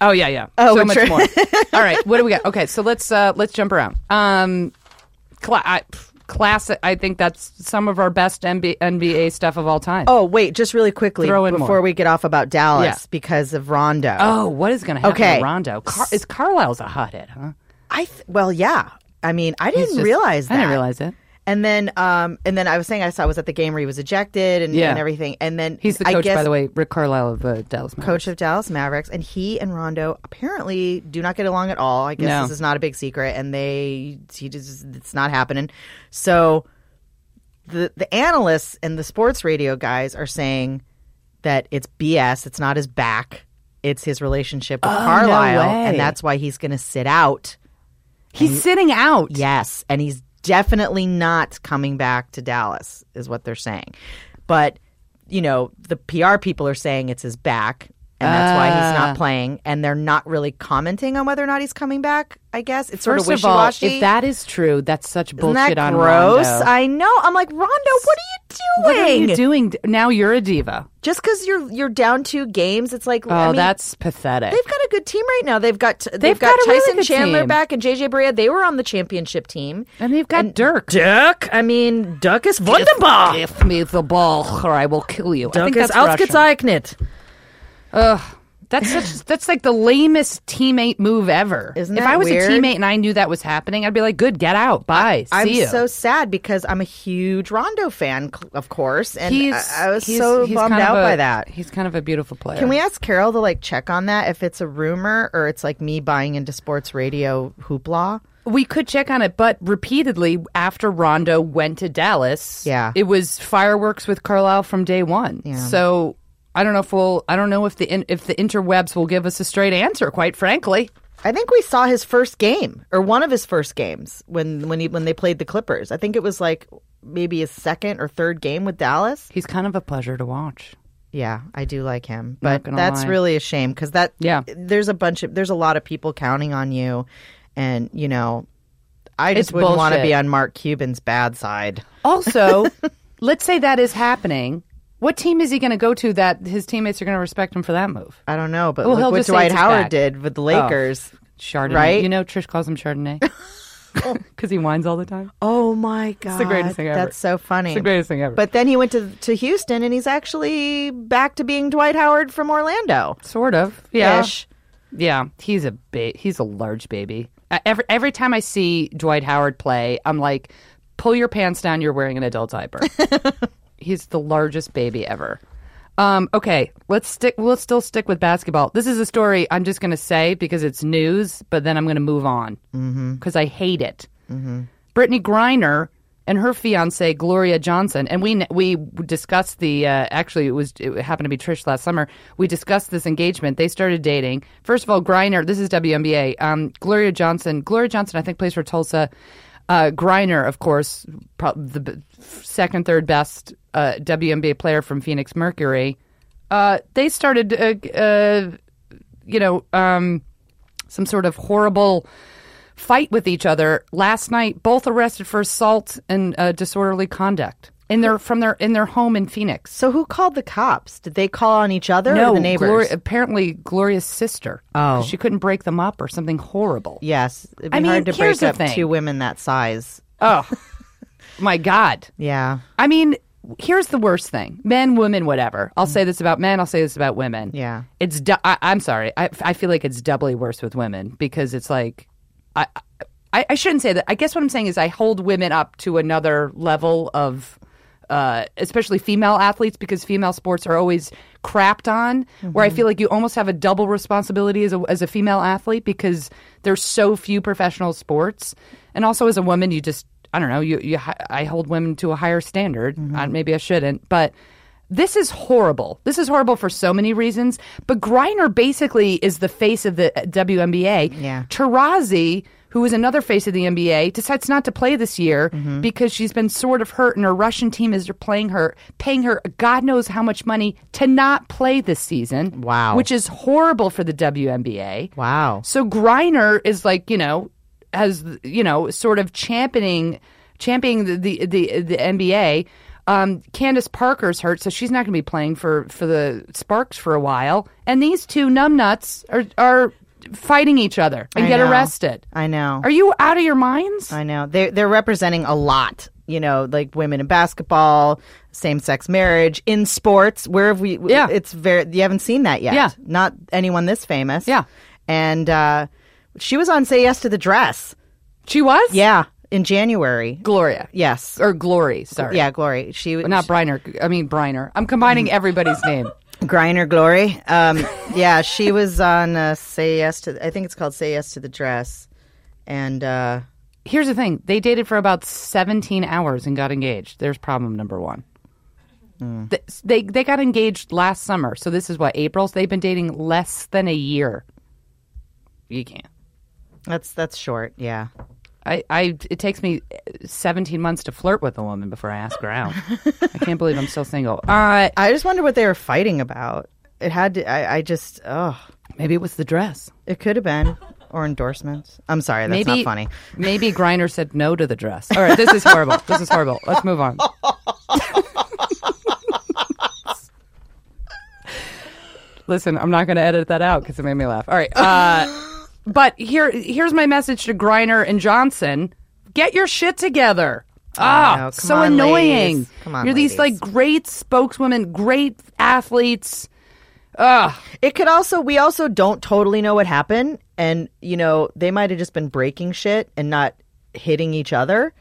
Oh yeah, yeah. Oh, so much more. All right, what do we got? Okay, so let's uh let's jump around. Um, cla- I, classic. I think that's some of our best NBA, NBA stuff of all time. Oh, wait, just really quickly Throw in before more. we get off about Dallas Yeah. because of Rondo. Oh, what is going to happen Okay. to Rondo? Car- is Carlisle's a hothead, huh? I th- well, yeah. I mean, I didn't just- realize that. I didn't realize it. And then, um, and then I was saying I saw I was at the game where he was ejected and, Yeah. and everything. And then He's the I coach, guess, by the way, Rick Carlisle of the Dallas Mavericks. coach of Dallas Mavericks, and he and Rondo apparently do not get along at all. I guess No. this is not a big secret, and they he just it's not happening. So the the analysts and the sports radio guys are saying that it's BS. It's not his back. It's his relationship with Oh, Carlisle, way. and that's why he's going to sit out. He's sitting out. Yes, and he's definitely not coming back to Dallas, is what they're saying. But you know, the PR people are saying it's his back, and that's why he's Ah. not playing. And they're not really commenting on whether or not he's coming back. I guess it's sort First of of all, wishy-washy. if that is true, that's such Isn't bullshit that on gross? Rondo. I know. I'm like Rondo. What are you doing? what are you doing? Now you're a diva. Just because you're you're down two games, it's like Oh, I mean, that's pathetic. They've got a good team right now. They've got they've, They've got, got a really Tyson Chandler team. back and JJ Barea. They were on the championship team. and they've got Dirk. Dirk, I mean, Dirk is wunderbar. Give me the ball, or I will kill you. I Dirk think is that's Russian. Ugh. That's such, that's like the lamest teammate move ever. Isn't if that I was weird? a teammate and I knew that was happening, I'd be like, "Good, get out, bye, I'm you." so sad because I'm a huge Rondo fan, of course, and he's, I, I was he's- so he's bummed kind of out a- by that. He's kind of a beautiful player. Can we ask Carol to like check on that if it's a rumor or it's like me buying into sports radio hoopla? We could check on it, but repeatedly after Rondo went to Dallas, Yeah. it was fireworks with Carlisle from day one. Yeah. So I don't know if we'll. I don't know if the in, if the interwebs will give us a straight answer. Quite frankly, I think we saw his first game or one of his first games when when he when they played the Clippers. I think it was like maybe his second or third game with Dallas. he's kind of a pleasure to watch. Yeah, I do like him, but that's lie. really a shame because that Yeah. there's a bunch of there's a lot of people counting on you, and you know, I just It's wouldn't want to be on Mark Cuban's bad side. Also, let's say that is happening. What team is he going to go to that his teammates are going to respect him for that move? I don't know, but Well, look what Dwight Howard did with the Lakers. Chardonnay, Right? You know, Trish calls him Chardonnay because he whines all the time. Oh, my god, the greatest thing ever. That's so funny. It's the greatest thing ever. But then he went to to Houston, and he's actually back to being Dwight Howard from Orlando. sort of, yeah, Ish. yeah. He's a ba- he's a large baby. Uh, Every every time I see Dwight Howard play, I'm like, pull your pants down. You're wearing an adult diaper. he's the largest baby ever. Um, okay, let's stick. We'll still stick with basketball. This is a story I'm just going to say because it's news, but then I'm going to move on because I hate it. Brittney Griner and her fiance Gloria Johnson, and we we discussed the. Uh, actually, it was it happened to be Trish last summer. We discussed this engagement. They started dating. First of all, Griner. This is WNBA. Um, Gloria Johnson. Gloria Johnson, I think, plays for Tulsa. Uh, Griner, of course, pro- the b- second, third best uh, WNBA player from Phoenix Mercury. Uh, they started, uh, uh, you know, um, some sort of horrible fight with each other last night. Both arrested for assault and uh, disorderly conduct in their from their in their home in Phoenix. So who called the cops? Did they call on each other or no, the neighbors? Gloria, apparently Gloria's sister. Oh. she couldn't break them up or something horrible. yes, it'd be I mean, hard to break up thing. two women that size. Oh, my God. Yeah, I mean, here's the worst thing: men, women, whatever. I'll say this about men. I'll say this about women. Yeah. it's. Du- I, I'm sorry. I, I feel like it's doubly worse with women because it's like, I, I, I shouldn't say that. I guess what I'm saying is I hold women up to another level of. Uh, especially female athletes, because female sports are always crapped on. Where I feel like you almost have a double responsibility as a as a female athlete because there's so few professional sports, and also as a woman, you just I don't know. You, you I hold women to a higher standard. Uh, maybe I shouldn't, but this is horrible. This is horrible for so many reasons. But Griner basically is the face of the WNBA. Yeah. Taurasi, who is another face of the NBA, decides not to play this year Mm-hmm. because she's been sort of hurt, and her Russian team is playing her, paying her God knows how much money to not play this season. Wow. which is horrible for the WNBA. Wow. So Griner is like, you know, has you know, sort of championing championing the the the, the NBA. Um, Candace Parker's hurt, so she's not going to be playing for for the Sparks for a while. And these two numbnuts are are fighting each other and I get know. arrested. I know. Are you out of your minds? I know. They're they're representing a lot. You know, like women in basketball, same sex marriage, in sports. Where have we? Yeah. it's very. You haven't seen that yet. Yeah. not anyone this famous. Yeah. and uh, she was on "Say Yes to the Dress." She was. Yeah, in January. Gloria. Yes, Or Glory. Sorry. yeah, Glory. She But not Briner. I mean Briner. I'm combining everybody's name. Griner Glory. Um, yeah, she was on uh, "Say Yes to." I think it's called "Say Yes to the Dress," and uh, Here's the thing: they dated for about 17 hours and got engaged. There's problem number one. Th- They they got engaged last summer, so this is what April's. They've been dating less than a year. You can't. That's that's short. Yeah. I, I it takes me 17 months to flirt with a woman before I ask her out. I can't believe I'm still single. Uh, I just wonder what they were fighting about. It had to. I, I just. Oh, maybe it was the dress. it could have been or endorsements. I'm sorry, that's maybe not funny. Maybe Griner said no to the dress. All right, this is horrible. This is horrible. Let's move on. Listen, I'm not going to edit that out because it made me laugh. All right, uh, but here, here's my message to Griner and Johnson: Get your shit together. Ah, know. Come so on, annoying. ladies. Come on, You're these like great spokeswomen, great athletes. Ugh. It could also. We also don't totally know what happened, and you know they might have just been breaking shit and not hitting each other.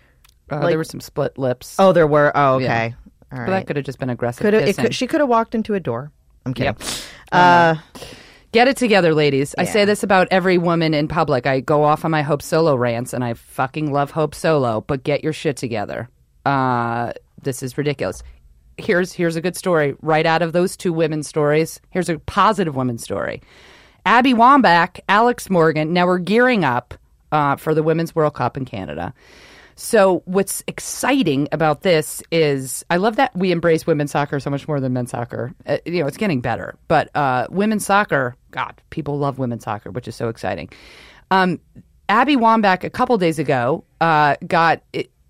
Uh, Like- there were some split lips. Oh, there were. Oh, okay. Yeah. All but that right. could have just been aggressive. Could have. It could, she could have walked into a door. I'm kidding. Yep. Uh, Get it together, ladies. I say this about every woman in public. I go off on my Hope Solo rants, and I fucking love Hope Solo, but get your shit together. Uh, this is ridiculous. Here's here's a good story right out of those two women's stories. Here's a positive women's story. Abby Wambach, Alex Morgan. Now we're gearing up uh, for the Women's World Cup in Canada. So what's exciting about this is I love that we embrace women's soccer so much more than men's soccer. Uh, you know, it's getting better, but uh, women's soccer, God, people love women's soccer, which is so exciting. Um, Abby Wambach a couple days ago uh, got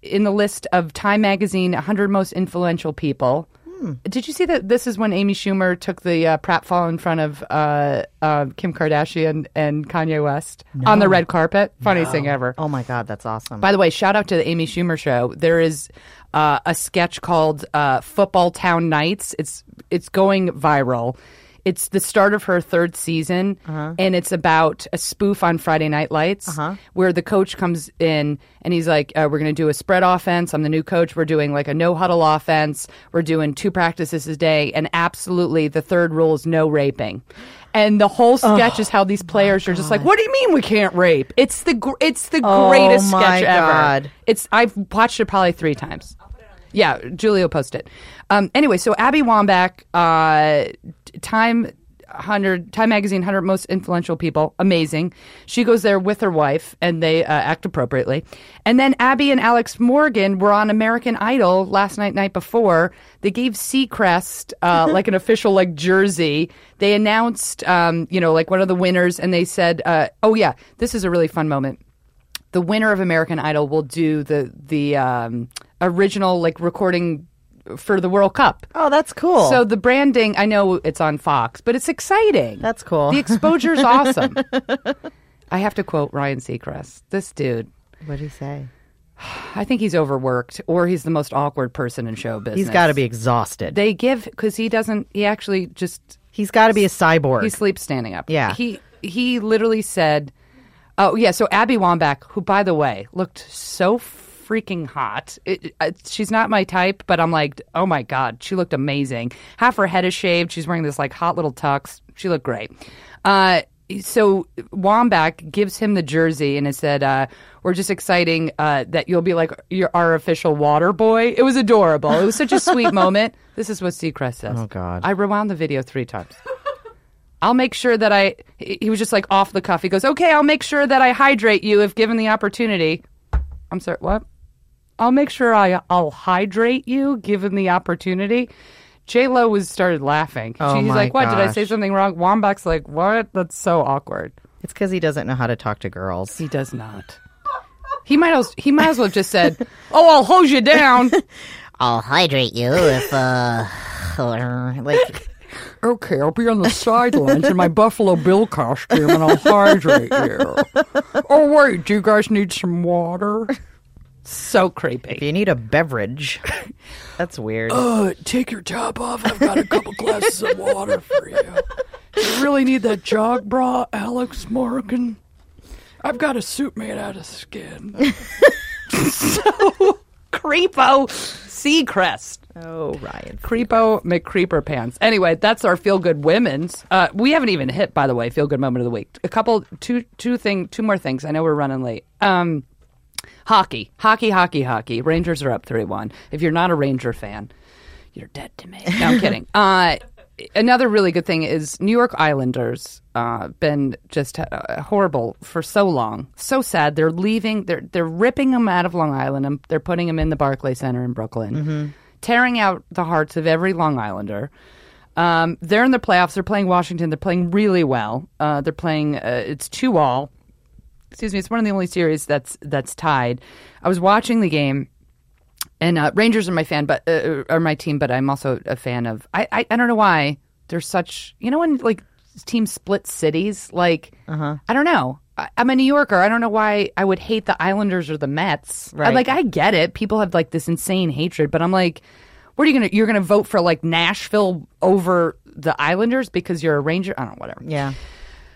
in the list of Time Magazine 100 most influential people. Did you see that? This is when Amy Schumer took the uh, pratfall in front of uh, uh, Kim Kardashian and Kanye West on the red carpet. Funniest thing ever. oh my god, that's awesome. By the way, shout out to the Amy Schumer show. There is uh, a sketch called uh, "Football Town Nights." It's it's going viral. It's the start of her third season, and it's about a spoof on Friday Night Lights, where the coach comes in and he's like, uh, "We're going to do a spread offense. I'm the new coach. We're doing like a no huddle offense. We're doing two practices a day, and absolutely the third rule is no raping." And the whole sketch is how these players are just like, "What do you mean we can't rape?" It's the gr- it's the Oh greatest my sketch ever. God. It's I've watched it probably three times. Yeah, Julia will post it. Um, anyway, so Abby Wambach, uh, Time hundred Time Magazine hundred most influential people, amazing. She goes there with her wife, and they uh, act appropriately. And then Abby and Alex Morgan were on American Idol last night, night before. They gave Seacrest uh, like an official like jersey. They announced, um, you know, like one of the winners, and they said, uh, "Oh yeah, this is a really fun moment." the winner of American Idol will do the the um, original like recording for the World Cup. oh, that's cool. So the branding, I know it's on Fox, but it's exciting. That's cool. The exposure's awesome. I have to quote Ryan Seacrest. This dude, what did he say? I think he's overworked, or he's the most awkward person in show business. He's got to be exhausted. They give because he doesn't. He actually just He's got to be a cyborg. He sleeps standing up. Yeah. He he literally said, "Oh yeah." So Abby Wambach, who by the way looked so freaking hot. It, uh, she's not my type, but I'm like, oh my god, she looked amazing. Half her head is shaved. She's wearing this like hot little tux. She looked great. Uh, so Wambach gives him the jersey and it said, uh, "We're just exciting uh, that you'll be like your our official water boy." It was adorable. It was such a sweet moment. This is what Seacrest says. Oh, God. I rewound the video three times. I'll make sure that I. He was just like off the cuff. He goes, "Okay, I'll make sure that I hydrate you if given the opportunity." I'm sorry, what? I'll make sure I I'll hydrate you given the opportunity. J Lo was started laughing. Oh She's my like, "What? Did I say gosh. something wrong?" Wambach's like, "What? That's so awkward." It's because he doesn't know how to talk to girls. He does not. He might as he might as well have just said, "Oh, I'll hose you down." I'll hydrate you if uh like okay, I'll be on the sidelines in my Buffalo Bill costume and I'll hydrate you. Oh wait, do you guys need some water? So creepy. if you need a beverage. That's weird. Uh, take your top off. I've got a couple glasses of water for you. Do you really need that jog bra, Alex Morgan? I've got a suit made out of skin. so creepo Seacrest. oh, Ryan. Creepo McCreeper pants. Anyway, that's our feel good women's. Uh, we haven't even hit, by the way, feel good moment of the week. A couple, two, two thing, two more things. I know we're running late. Um, hockey, hockey, hockey, hockey. Rangers are up three one. If you're not a Ranger fan, you're dead to me. No, I'm kidding. Uh, another really good thing is New York Islanders. Uh, been just uh, horrible for so long. So sad. They're leaving. They're they're ripping them out of Long Island and they're putting them in the Barclay Center in Brooklyn, tearing out the hearts of every Long Islander. Um, they're in the playoffs. They're playing Washington. They're playing really well. Uh, they're playing. Uh, it's two all. Excuse me. It's one of the only series that's that's tied. I was watching the game and uh, Rangers are my fan, but uh, are my team. But I'm also a fan of. I, I I don't know why they're such. You know when like teams split cities. Like Uh-huh. I don't know. I, I'm a New Yorker. I don't know why I would hate the Islanders or the Mets. I, Right. like I get it. People have like this insane hatred, but I'm like, what are you gonna? You're gonna vote for like Nashville over the Islanders because you're a Ranger? I don't know. Whatever. Yeah.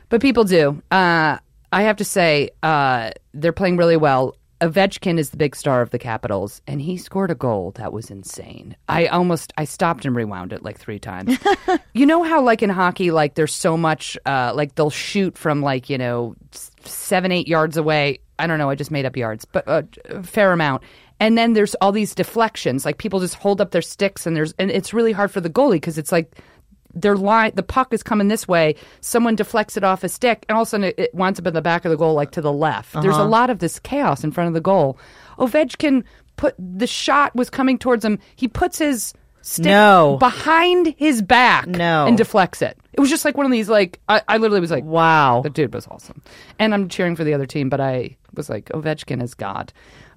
But people do. Uh, I have to say, uh, they're playing really well. Ovechkin is the big star of the Capitals, and he scored a goal that was insane. I almost I stopped and rewound it like three times. you know how like in hockey, like there's so much, uh, like they'll shoot from like you know seven eight yards away. I don't know. I just made up yards, but uh, a fair amount. And then there's all these deflections, like people just hold up their sticks, and there's and it's really hard for the goalie because it's like their line the puck is coming this way someone deflects it off a stick and all of a sudden it, it winds up in the back of the goal like to the left. There's a lot of this chaos in front of the goal. Ovechkin put the shot was coming towards him. He puts his stick No. behind his back No. and deflects it. It was just like one of these like i, I literally was like Wow. the dude was awesome. And i'm cheering for the other team but i was like ovechkin is god.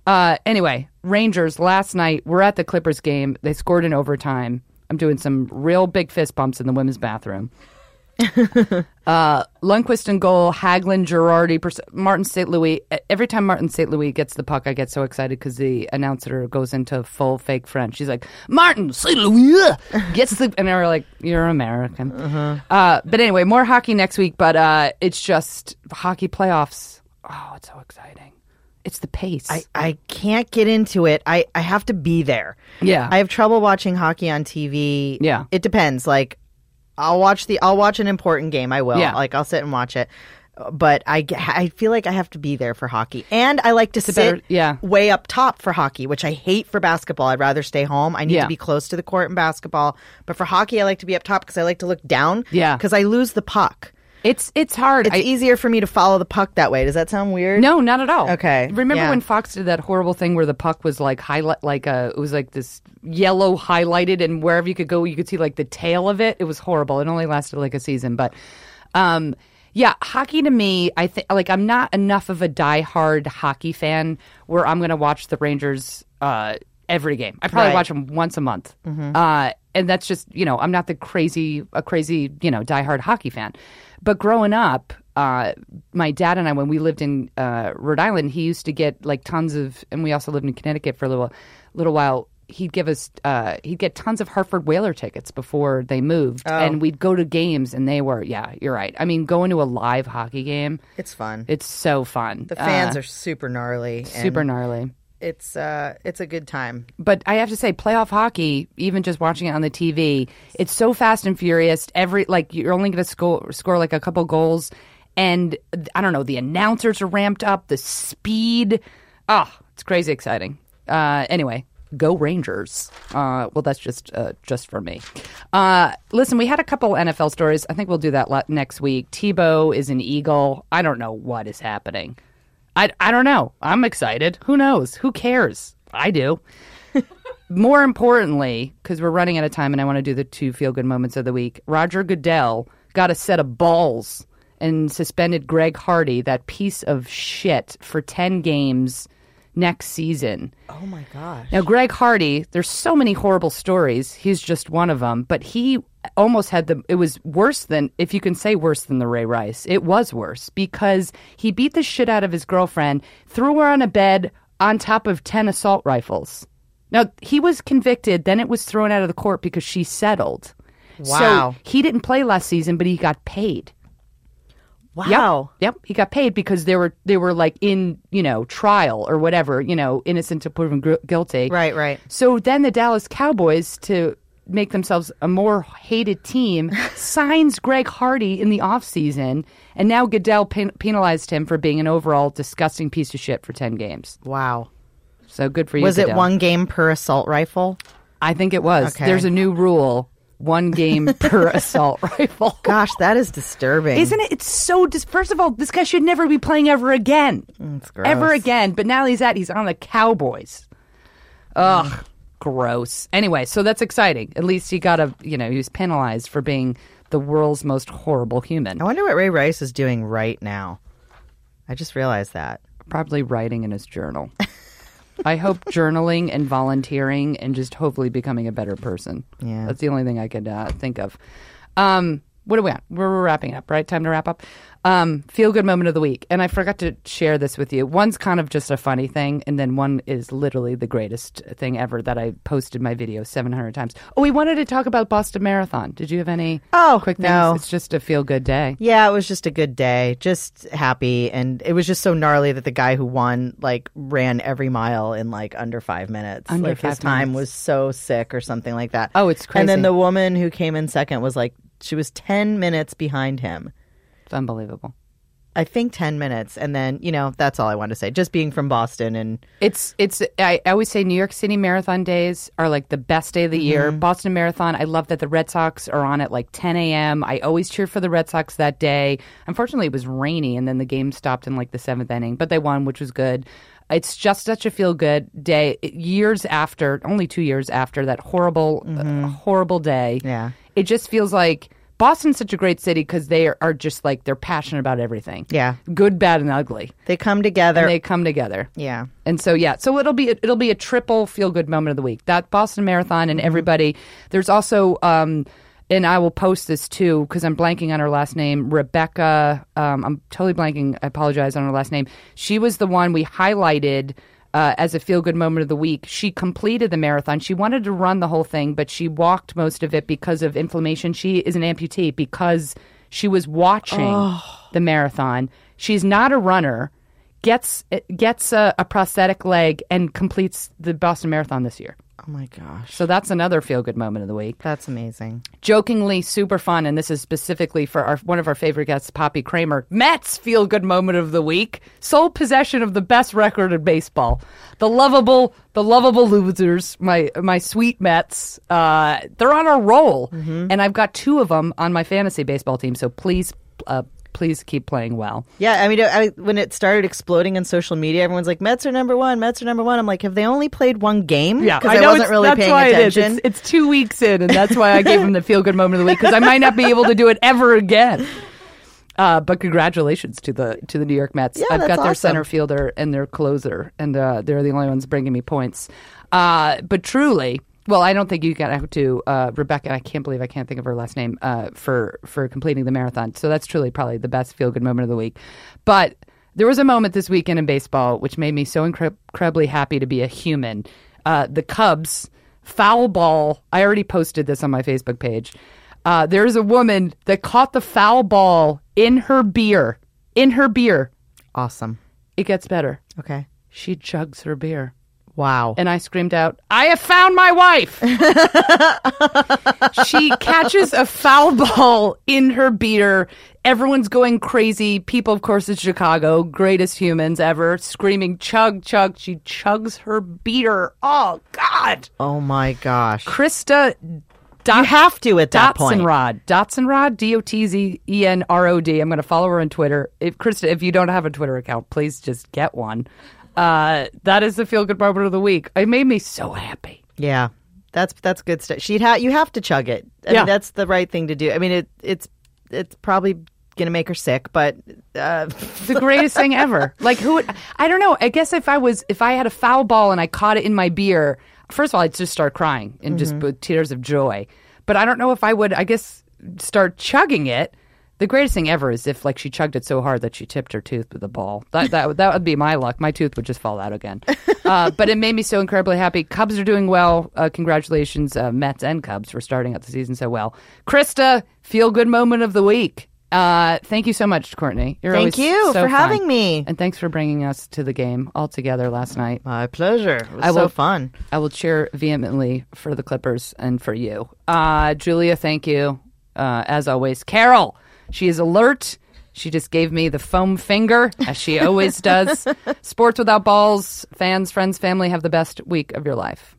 Uh, anyway rangers last night we're at the clippers game. They scored in overtime i'm doing some real big fist bumps in the women's bathroom uh, Lundqvist and goal, Hagelin, Girardi, Pers- Martin St. Louis. Every time Martin St. Louis gets the puck, I get so excited because the announcer goes into full fake French. She's like, Martin St. Louis uh," gets the, and they're like, you're American. Uh, but anyway, more hockey next week, but uh, it's just hockey playoffs. Oh, it's so exciting. It's the pace. I, I can't get into it. I, I have to be there. Yeah. I have trouble watching hockey on TV. Yeah. It depends. Like I'll watch the I'll watch an important game. I will. Yeah. Like I'll sit and watch it. But I, I feel like I have to be there for hockey. And I like to sit better- yeah. way up top for hockey, which I hate for basketball. I'd rather stay home. I need Yeah. to be close to the court in basketball. But for hockey, I like to be up top because I like to look down. Yeah. Because I lose the puck. It's it's hard. It's I- easier for me to follow the puck that way. Does that sound weird? No, not at all. Okay, Remember yeah. when Fox did that horrible thing where the puck was like highlight, like a, it was like this yellow highlighted, and wherever you could go, you could see like the tail of it. It was horrible. It only lasted like a season, but, um, yeah, hockey to me, I think like I'm not enough of a diehard hockey fan where I'm going to watch the Rangers uh, every game. I probably Right. watch them once a month, uh, and that's just you know I'm not the crazy a crazy you know diehard hockey fan. But growing up, uh, my dad and I, when we lived in uh, Rhode Island, he used to get like tons of, and we also lived in Connecticut for a little little while. He'd give us, uh, he'd get tons of Hartford Whaler tickets before they moved, Oh. and we'd go to games, and they were, yeah, you're right. I mean, going to a live hockey game, It's fun. it's so fun. the fans Uh, are super gnarly. super and gnarly. It's uh, it's a good time. but I have to say, playoff hockey, even just watching it on the TV, it's so fast and furious. Every like you're only going to score score like a couple goals, and I don't know. The announcers are ramped up. The speed, oh, it's crazy exciting. Uh, anyway, Go Rangers. Uh, well, that's just uh, just for me. Uh, listen, we had a couple NFL stories. I think we'll do that next week. Tebow is an Eagle. I don't know what is happening. I, I don't know. I'm excited. Who knows? Who cares? I do. More importantly, because we're running out of time and I want to do the two feel good moments of the week, Roger Goodell got a set of balls and suspended Greg Hardy, that piece of shit, for 10 games next season. Oh my gosh. Now, Greg Hardy, there's so many horrible stories. He's just one of them, but he almost had the, it was worse than, if you can say worse than the Ray Rice, it was worse because he beat the shit out of his girlfriend, threw her on a bed on top of 10 assault rifles. Now, he was convicted, then it was thrown out of the court because she settled. Wow. So he didn't play last season, but he got paid. Wow. Yep. Yep. He got paid because they were they were like in you know trial or whatever you know innocent to proven gu- guilty. Right, right. So then the Dallas Cowboys to make themselves a more hated team signs Greg Hardy in the offseason and now Goodell pen- penalized him for being an overall disgusting piece of shit for 10 games. Wow. So good for you. Was it one game per assault rifle? I think it was. Okay. There's a new rule. One game per assault rifle. Gosh, that is disturbing. Isn't it? It's so. Dis- First of all, this guy should never be playing ever again. It's gross. Ever again. But now he's at. He's on the Cowboys. Ugh, gross. Anyway, so that's exciting. At least he got a. You know, he was penalized for being the world's most horrible human. I wonder what Ray Rice is doing right now. I just realized that. Probably writing in his journal. I hope journaling and volunteering and just hopefully becoming a better person. Yeah. That's the only thing I could uh, think of. Um, what are we at? We're, wrapping up, right? Time to wrap up. Um, feel good moment of the week. And I forgot to share this with you. One's kind of just a funny thing, and then one is literally the greatest thing ever that I posted my video 700 times. Oh, we wanted to talk about Boston Marathon. Did you have any Oh, quick things? no. It's just a feel good day. Yeah, it was just a good day. Just happy. And it was just so gnarly that the guy who won, like, ran every mile in, like, under five minutes. Under like, his five time was so sick or something like that. Oh, it's crazy. And then the woman who came in second was, like, she was 10 minutes behind him. It's unbelievable. I think 10 minutes. And then, you know, that's all I wanted to say. Just being from Boston and It's it's I, I always say New York City marathon days are like the best day of the year. Mm-hmm. Boston Marathon, I love that the Red Sox are on at like 10 a.m. I always cheer for the Red Sox that day. Unfortunately, it was rainy and then the game stopped in like the seventh inning, but they won, which was good. It's just such a feel good day. Years after, only two years after that horrible, uh, horrible day. Mm-hmm. Yeah. It just feels like Boston's such a great city because they are, are just like they're passionate about everything. Yeah. good, bad, and ugly. they come together. And they come together. yeah. And so yeah, so it'll be it'll be a triple feel good moment of the week. That Boston Marathon and everybody. There's also um and I will post this too because I'm blanking on her last name, Rebecca. Um, I'm totally blanking. I apologize on her last name. She was the one we highlighted uh, as a feel good moment of the week. She completed the marathon. She wanted to run the whole thing, but she walked most of it because of inflammation. She is an amputee because she was watching the marathon. She's not a runner gets gets a, a prosthetic leg and completes the Boston Marathon this year. Oh my gosh. So that's another feel good moment of the week. That's amazing. Jokingly super fun, and this is specifically for our one of our favorite guests, Poppy Kramer. Mets feel good moment of the week. Sole possession of the best record in baseball. The lovable, the lovable losers. My my sweet Mets. Uh, they're on a roll, and I've got two of them on my fantasy baseball team. So please, uh, please keep playing well. Yeah, I mean, I, when it started exploding in social media, everyone's like, "Mets are number one. Mets are number one." I'm like, have they only played one game? because I, know wasn't really that's paying why it is. attention. It's, it's two weeks in, and that's why I gave them the feel good moment of the week because I might not be able to do it ever again. Uh, but congratulations to the to the New York Mets. Yeah, I've got their awesome. center fielder and their closer, and uh, they're the only ones bringing me points. Uh, but truly, well, I don't think you got to uh, Rebecca. I can't believe I can't think of her last name uh, for for completing the marathon. So that's truly probably the best feel good moment of the week. But there was a moment this weekend in baseball which made me so incre- incredibly happy to be a human. Uh, the Cubs foul ball. I already posted this on my Facebook page. Uh, there's a woman that caught the foul ball in her beer. In her beer. awesome. It gets better. Okay. She chugs her beer. Wow. And I screamed out, I have found my wife. she catches a foul ball in her beater. Everyone's going crazy. People, of course, in Chicago, greatest humans ever, screaming, chug, chug. She chugs her beater. Oh, God. oh my gosh. Krista Dot- You have to at that point. Dotson Dotzenrod, D O T Z E N R O D. I'm going to follow her on Twitter. If Krista, if you don't have a Twitter account, please just get one. Uh, that is the feel good moment of the week. It made me so happy. Yeah. That's that's good stuff. She'd ha- you have to chug it. I Yeah. mean, that's the right thing to do. I mean, it it's it's probably going to make her sick, but uh, the greatest thing ever. Like who? Would, I don't know. I guess if I was, if I had a foul ball and I caught it in my beer, first of all, I'd just start crying and just with tears of joy. But I don't know if I would. I guess start chugging it. The greatest thing ever is if like she chugged it so hard that she tipped her tooth with the ball. That that would- that would be my luck. My tooth would just fall out again. Uh, but it made me so incredibly happy. Cubs are doing well. Uh, congratulations, uh, Mets and Cubs for starting out the season so well. Krista, feel good moment of the week. Uh, thank you so much, Courtney. You're Thank you so for fun. having me. and thanks for bringing us to the game all together last night. my pleasure. It was I so will- fun. I will cheer vehemently for the Clippers and for you. Uh, Julia, thank you. Uh, as always, Carol, she is alert. She just gave me the foam finger, as she always does. Sports without balls, fans, friends, family, have the best week of your life.